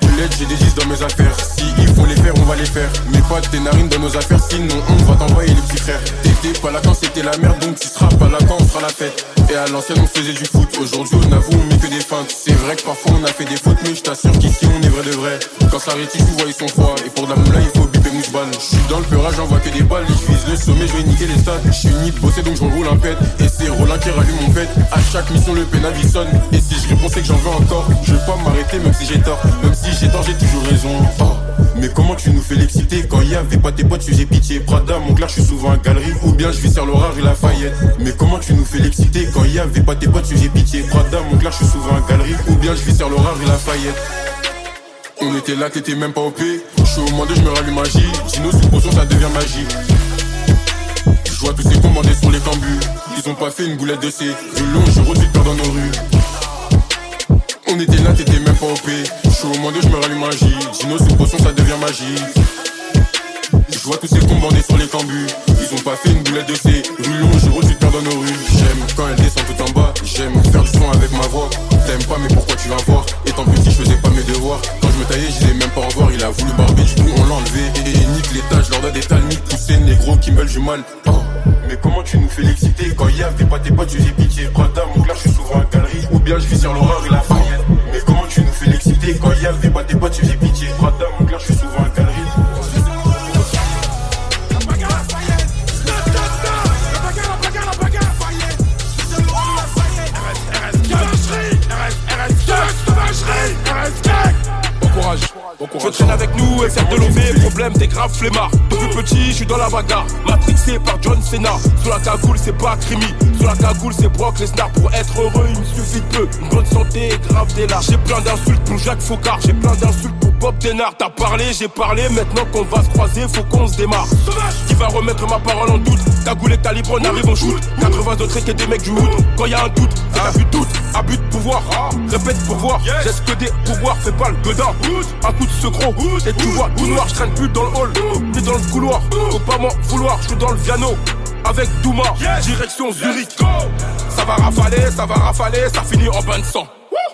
Boulette j'ai des 10 dans mes affaires. Si il faut les faire on va les faire. Mais pas tes narines dans nos affaires. Sinon on va t'envoyer les petits frères. T'étais pas là quand c'était la merde Donc tu seras pas là quand on fera la fête Et à l'ancienne on faisait du foot. Aujourd'hui on avoue on met que des feintes. C'est vrai que parfois on a fait des fautes Mais je t'assure qu'ici on est vrai de vrai. Quand ça tu vois ils sont froids Et pour de la moula il faut biper mouche-balle Je suis dans le peurage j'envoie que des balles. Je vise le sommet je vais niquer les stats Je suis ni de donc je roule un pet. Et c'est Roland qui rallume mon pet. À chaque mission le pénavis sonne. Et si je réponds que j'en veux encore. Je vais pas m'arrêter même si j'ai tort. Même si j'ai tort j'ai toujours raison. Oh, mais comment tu nous fais l'exciter Quand y avait pas tes potes, tu faisais pitié? Prada, mon clair, je suis souvent à galerie. Ou bien je vis sur l'orage et Lafayette. Mais comment tu nous fais l'exciter Quand y avait pas tes potes, faisais pitié. Prada, mon clair, je suis souvent à galerie. Ou bien je vis sur l'orage et Lafayette. On était là, t'étais même pas OP. Je suis au monde, je me rallume magie. Dino sous potion, ça devient magie. Je vois tous ces commandés sur les cambus. Ils ont pas fait une boulette de C. Du long, je redis peur dans nos rues. On était là, t'étais même pas OP. Je suis au monde, je me rallume magie. Dino sous potion, ça devient magie. Je vois tous ces combandés sur les cambus. Ils ont pas fait une boulette de C. Rue long, je redis peur dans nos rues. J'aime quand elle descend tout en bas. J'aime faire du son avec ma voix. T'aimes pas, mais pourquoi tu viens voir? Étant petit, je faisais pas mes devoirs. Quand je me taillais, je disais même pas au revoir. Il a voulu barber, du coup, on l'a enlevé. Et, et nique l'étage, lors des talmiques. Tous ces négros qui veulent du mal. Oh. Mais comment tu nous fais l'exciter? Quand y avait pas tes potes, tu faisais pitié. Prada, mon clair, je suis souvent à galerie. Ou bien je vis sur l'horreur et la Lafayette. Mais comment tu nous fais l'exciter? Quand y avait pas tes potes, tu faisais pitié. Prada, mon clair, je suis souvent à galerie. Je traîne avec nous et faire de l'OV, problème des graves flemmards. Depuis petit, je suis dans la bagarre. Matrixé par John Cena. Sous la cagoule, c'est pas crimi. Sous la cagoule, c'est Brock Lesnar. Pour être heureux, il me suffit de peu. Une bonne santé et grave des larmes. J'ai plein d'insultes pour Jacques Faucard. J'ai plein d'insultes pour Bob Denard. T'as parlé, j'ai parlé. Maintenant qu'on va se croiser, faut qu'on se démarre. Qui va remettre ma parole en doute Cagoule et calibre, on arrive, en shoot. 80 autres et des mecs du hood. Quand y a un doute, abus de doute. Abus de pouvoir. Répète pour voir. J'ai que des pouvoirs, fais pas le bedin. Un coup de secro. Et tu vois tout noir, je traîne plus dans le hall. Ni dans le couloir. Faut pas m'en vouloir, je suis dans le piano. Avec Douma, direction Zurich. Ça va rafaler, ça va rafaler, ça finit en bain de sang.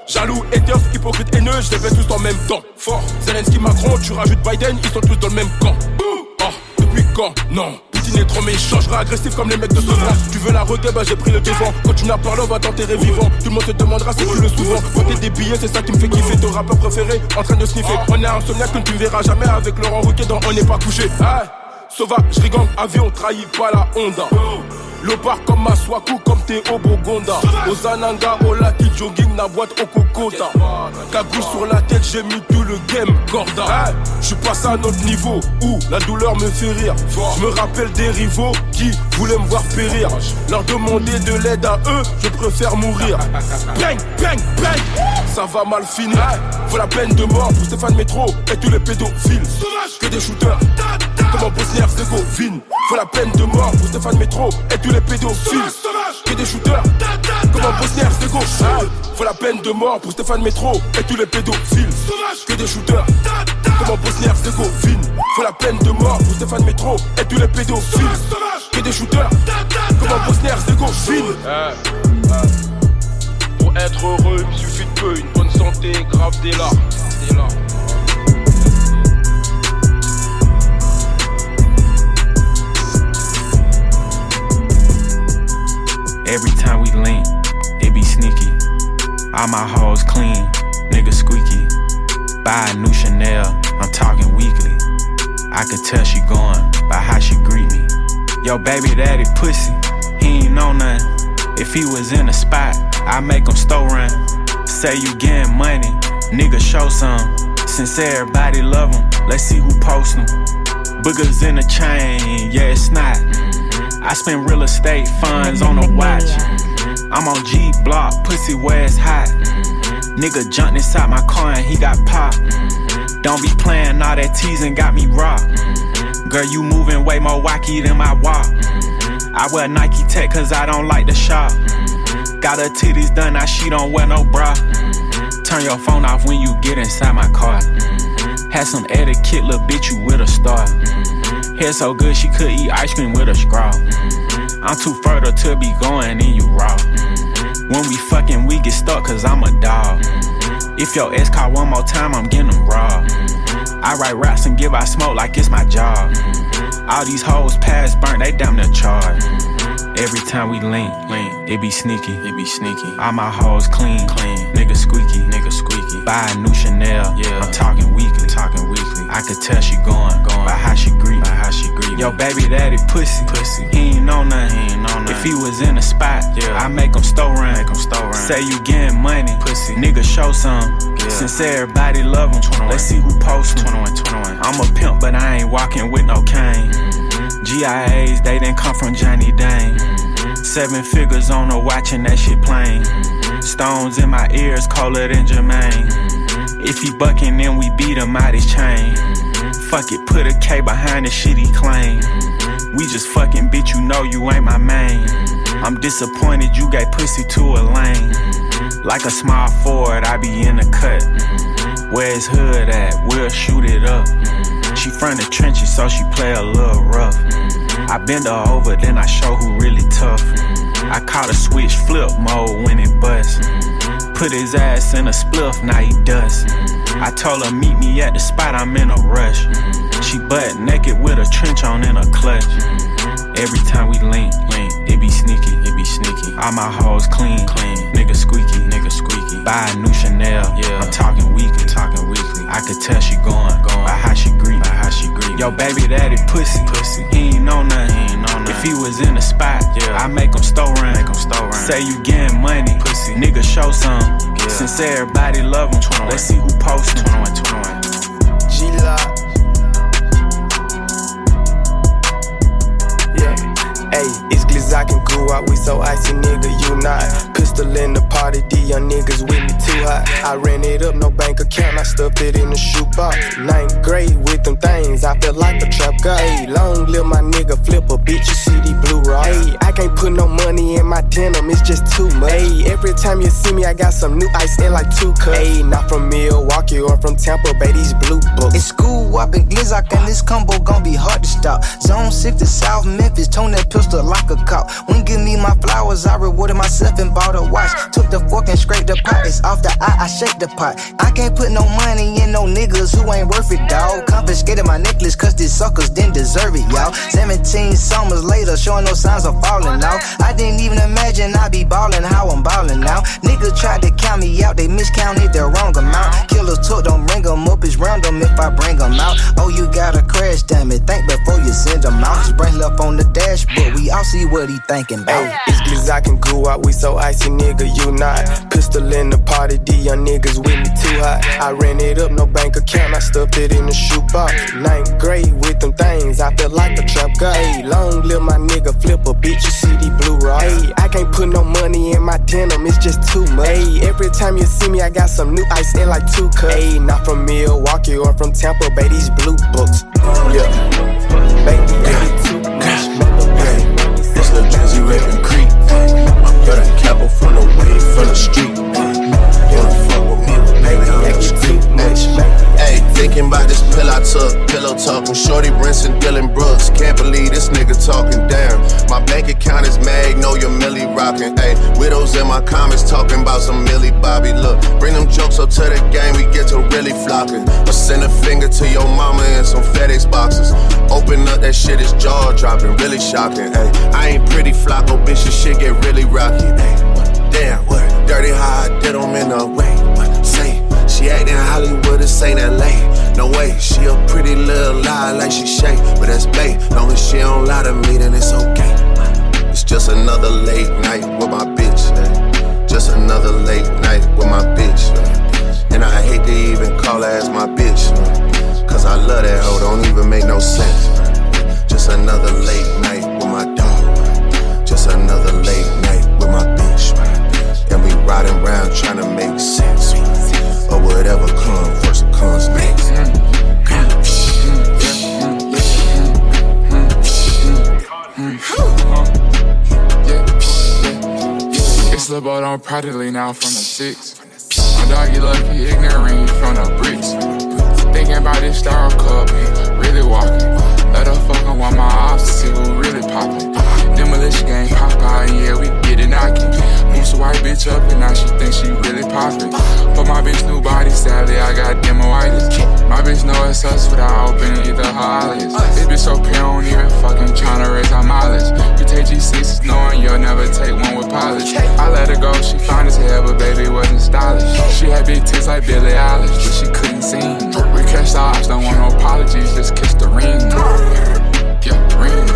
Jaloux, haters, hypocrite, haineux, je les baisse tous en même temps. Fort, Zelensky, Macron, tu rajoutes Biden, ils sont tous dans le même camp. Oh, depuis quand? Non. Est trop méchant, je agressif comme les mecs de ce Tu veux la requête, bah j'ai pris le devant. Quand tu n'as parlé, on va t'enterrer vivant. Tout le monde te demandera si tu le souvent. Voter des billets, c'est ça qui me fait kiffer. Ton rappeur préféré en train de sniffer. On est insomniaque que tu ne verras jamais avec Laurent Ruquier dans On n'est pas couché. Hey, sauvage, rigole, avion, trahi pas la Honda. Lopar comme Maswaku, comme Théo Bogonda. Ozananga, Olaki, jogging, na boîte au cocota. Cagoule sur la tête, j'ai mis tout le game, corda. je suis passé à un autre niveau où la douleur me fait rire. Je me rappelle des rivaux qui voulaient me voir périr. Leur demander de l'aide à eux, je préfère mourir. Bang, bang, bang, ça va mal finir. Faut la peine de mort pour Stéphane Métro et tous les pédophiles. Que des shooters, comme en Bosnie-Herzégovine. Faut la peine de mort pour Stéphane Métro et tous les pédophiles. Que des shooters, comme en Bosnie-Herzégovine. Faut la peine de mort pour Stéphane Métro et tous les pédophiles. Que des shooters, comme en Bosnie-Herzégovine. Faut la peine de mort pour Stéphane Métro et tous les pédophiles. Que des shooters, comme en Bosnie-Herzégovine. Pour être heureux, il me suffit de peu, une bonne santé, grave des larmes. Every time we link, it be sneaky. All my hoes clean, nigga squeaky. Buy a new Chanel, I'm talking weekly. I could tell she going by how she greet me. Yo, baby daddy pussy, he ain't know nothing. If he was in a spot, I make him store run. Say you getting money, nigga show some. Since everybody love him, let's see who post them. Boogers in the chain, yeah, it's not. I spend real estate funds on a watch. I'm on G block, pussy where it's hot. Nigga jumped inside my car and he got popped. Don't be playing all that teasing, got me rocked. Girl, you moving way more wacky than my walk. I wear Nike Tech cause I don't like the shop. Got her titties done, now she don't wear no bra. Turn your phone off when you get inside my car. Had some etiquette, little bitch, you with a star. Hair so good she could eat ice cream with a straw. Mm-hmm. I'm too fertile to be going in you raw. Mm-hmm. When we fucking, we get stuck cause I'm a dog. Mm-hmm. If your ex call one more time, I'm getting them raw. I write raps and give out smoke like it's my job. All these hoes past burnt, they damn near charged. Every time we link, link, it be sneaky, it be sneaky. All my hoes clean, clean. Nigga squeaky, nigga squeaky. Buy a new Chanel, yeah. I'm talking weekly, talking weekly. I could tell she going, going by how she Yo, baby daddy pussy, pussy. He ain't know nothing, he ain't know nothing. If he was in a spot, yeah, I make him store run, make him store run. Say you getting money, pussy. Nigga show some. Yeah. Since everybody love him, 21. let's see who post him. 21, 21. I'm a pimp, but I ain't walking with no cane. Mm-hmm. GIAs, they didn't come from Johnny Dane. Mm-hmm. Seven figures on a watching that shit plain. Mm-hmm. Stones in my ears, colder than Jermaine. If he bucking, then we beat him out his chain. Fuck it, put a K behind the shit he claim. We just fucking bitch, you know you ain't my main. I'm disappointed you gave pussy to a lane. Like a small Ford, I be in the cut. Where's hood at? We'll shoot it up. She from the trenches, so she play a little rough. I bend her over, then I show who really tough. I caught a switch flip mode when it bust. Put his ass in a spliff, now he dust. I told her meet me at the spot, I'm in a rush. She butt naked with a trench on and a clutch. Every time we link, link, it be sneaky, it be sneaky. All my hoes clean, clean. Nigga squeaky, nigga squeaky. Buy a new Chanel, yeah. I'm talking weekly, talking weekly. I could tell she going, gone. by how she greet, by how she greet. Yo, baby daddy pussy, pussy. He ain't know nothing, he ain't know nothing. If he was in the spot, yeah, I make him store run, make him store run. Say you getting money, pussy. Nigga show some. Yeah. Since everybody love him, 21. let's see who post 21, 21. G-Lock. Yeah, hey, it's I can go out. We so icy, nigga, you not. Pistol in the party, D young niggas with me too hot. I ran it up, no bank account, I stuffed it in the shoebox. Ninth grade with them things, I feel like a trap guy. Long live my nigga flip a bitch, you see the blue rock. Ay, I can't put no money in my denim, it's just too much. Ay, every time you see me, I got some new ice in like two cups. Ay, not from Milwaukee or from Tampa Bay, these blue books. It's school up in Glizzock, and this combo gon' be hard to stop. Zone 6 to South Memphis, tone that pistol like a cop. When give me my flowers, I rewarded myself and bought a watch. Took the fork and scraped the pot, it's off the eye, I shake the pot. I can't put no money in no niggas who ain't worth it, dawg. Confiscated my necklace, cause these suckers didn't deserve it, y'all. 17 summers later, showing no signs of falling out. I didn't even imagine I'd be ballin' how I'm ballin' now. Niggas tried to count me out, they miscounted the wrong amount. Killers took, don't bring them up, it's random if I bring them out. Oh, you gotta crash, damn it, think before you send them out. Brain left on the dashboard, we all see what he thinking about. It's Glizzock and goo out, we so icy, nigga, you not. Pistol in the party, these young niggas with me too hot. I ran it up, no bank account, I stuffed it in the shoebox. Ninth grade with them things, I feel like a trap guy. Long live my nigga, flip a bitch, you see these blue rocks. Ay, I can't put no money in my denim, it's just too much. Ay, every time you see me, I got some new ice in like two cups. Ay, not from Milwaukee or from Tampa Bay, these blue books. Yeah, baby, Ribbon Creek. You're capo from the way, from the street. Uh, you don't fuck with me, baby, I'm. Thinking about this pill I took, pillow talking, shorty rinsing Dylan Brooks. Can't believe this nigga talking down. My bank account is mag, know your millie rocking. Hey, widows in my comments talking about some Millie Bobby. Look, bring them jokes up to the game, we get to really flocking. Or send a finger to your mama in some FedEx boxes. Open up that shit, is jaw dropping, really shocking. Hey, I ain't pretty flocko, bitch, this shit get really rocky. Hey, damn, what? Dirty how I did 'em in a way. Say, she acting Hollywood, this ain't LA. No way, she a pretty little lie like she shake, but that's bait. Long as she don't lie to me, then it's okay. It's just another late night with my bitch. eh. Just another late night with my bitch. eh. And I hate to even call her as my bitch. eh. Cause I love that hoe, don't even make no sense. Just another late night with my dog. Just another late night with my bitch. And we riding around trying to make sense. Or whatever comes comes next. It's Bo on proudly now from the six. My dog, you lucky, ignorant from the bricks. Thinking about this star cup, really walking. Let her fuck on my ops see who really poppin'. Demolition gang pop out, yeah, we get it knocking. Moves a white bitch up and now she thinks she really poppin'. For my bitch new body, sadly, I got demoitis. My bitch know it's us without opening either her eyelids. This bitch so pure, I don't even fucking tryna raise our mileage. You take G6s knowing you'll never take one with polish. I let her go, she fine as hell, but baby wasn't stylish. She had big tits like Billie Eilish, but she couldn't sing. We catch the ops, don't want no apologies, just kiss the ring. Yeah, ring.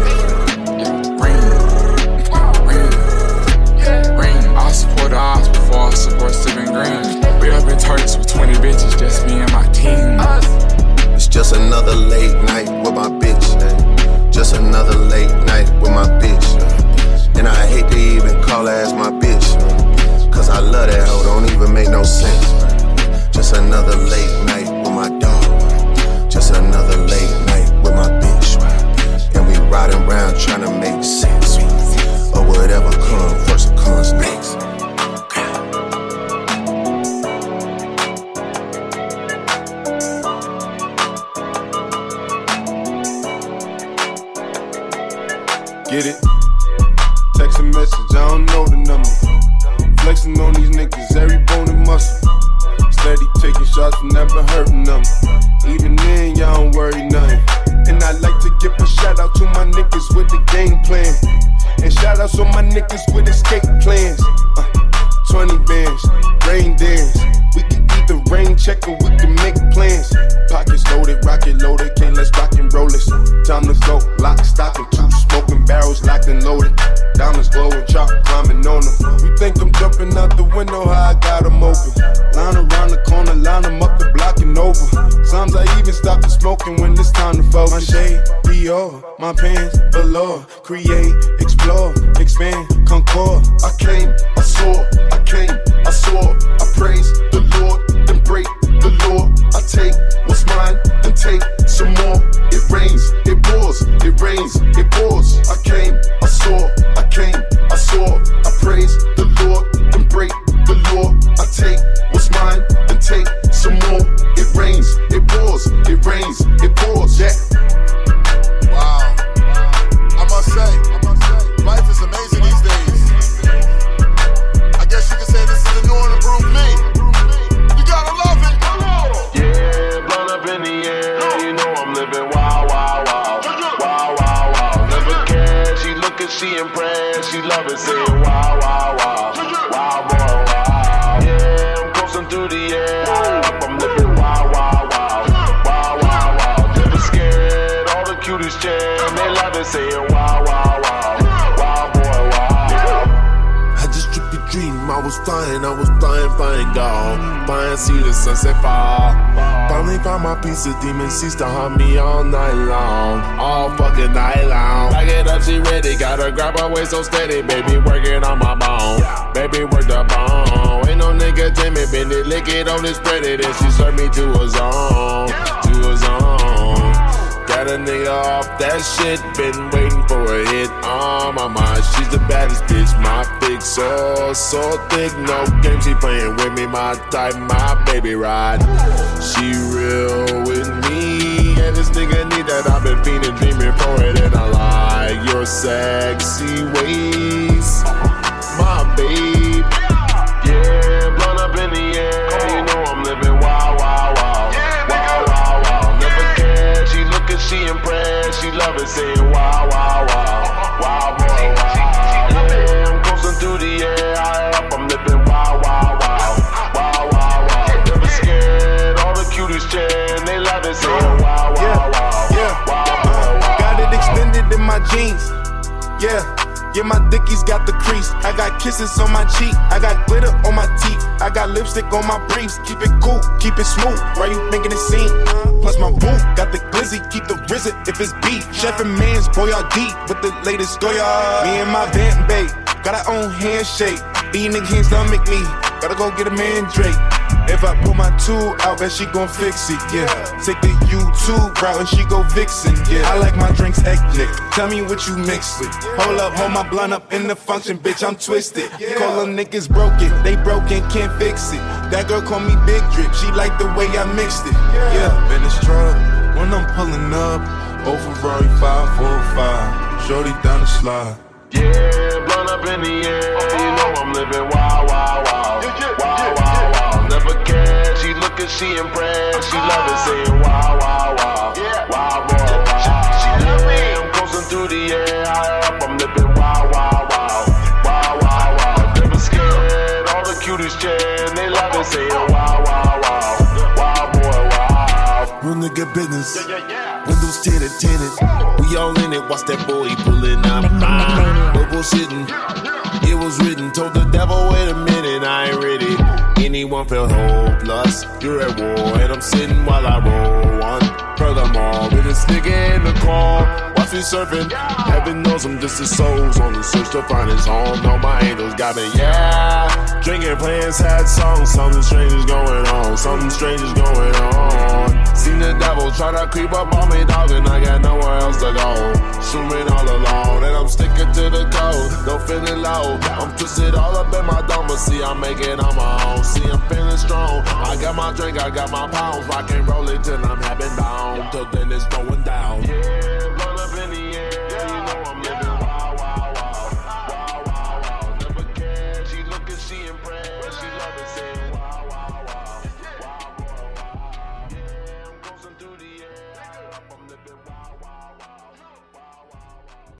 The ops before I support Steven Green. We up in Turks with 20 bitches, just me and my team. It's just another late night with my bitch. eh. Just another late night with my bitch. And I hate to even call her as my bitch. Cause I love that hoe, don't even make no sense. Just another late night with my dog. Just another late night with my bitch. Flying, I was flying, flying, gone. Flying, see the sunset fall. Finally found my piece of demon seats to haunt me all night long. All fucking night long. Back it up, she ready. Gotta grab her waist so steady. Baby, working on my bone. Baby, work the bone. Ain't no nigga timid. Bend it, lick it on this spread it. And she served me. To a zone. Got a nigga off that shit, been waiting for a hit on my mind. She's the baddest bitch, my fix so so thick. No game, she playing with me, my type, my baby ride. She real with me, and this nigga need that. I've been feeling, dreaming for it, and I like your sexy ways, my babe. She saying wow, wow, wow. Wow, boy, wow. Yeah, I'm coasting through the air. Up, I'm living wild, wild, wild. Wild, wild, wild. Never scared. All the cuties. They love it, saying wow, wow, wow. Yeah. Wow, boy, wow. Got it extended in my jeans. Yeah. Yeah, my dickies got the crease. I got kisses on my cheek. I got glitter on my teeth. I got lipstick on my briefs. Keep it cool, keep it smooth. Why you making it seem? Plus my boo got the glizzy, keep the rizzy if it's beef. Chef and man's boy are deep with the latest Goya. Me and my vent bait got our own handshake. These niggas can't stomach me. Gotta go get a mandrake. If I pull my tool out, bet she gon' fix it, yeah. Take the YouTube route and she go vixen, yeah. I like my drinks eclectic. Tell me what you mix with. Hold up, hold my blunt up in the function, bitch, I'm twisted. Call them niggas broken, they broken, can't fix it. That girl call me Big Drip, she like the way I mixed it. Yeah, been a struggle when I'm pulling up. Oh Ferrari 545, shorty down the slide. Yeah, blown up in the air. You know I'm living wild, wild, wild. Wild, wild, wild. Never cared. She look and she impressed. She love it, saying wow, wow, wow. Wow, boy, wow. She love me. I'm coasting through the air. I up, I'm living wild, wild, wild. Wild, wild, wild. Never scared. All the cuties cheer. They love it, saying wow, wow, wow. Wow, boy, wow. Real nigga business. Windows tinted, tinted. We all in it. Watch that boy pulling up. No bullshitting. It was written. Told the devil, wait a minute, I ain't ready. Anyone feel hopeless? You're at war, and I'm sitting while I roll one. Furthermore, with this nigga in the car, watch me surfing. Heaven knows I'm just a souls on the search to find his home. No, my angels got me, yeah. Drinking, playing sad songs. Something strange is going on. Something strange is going on. Seen the devil try to creep up on me, dog, and I got nowhere else to go. Swimming all alone, and I'm sticking to the code. No feeling low. I'm twisted all up in my dome, but see, I'm making on my own. See, I'm feeling strong. I got my drink, I got my pounds. Rock and roll it till I'm having down. Till then, it's going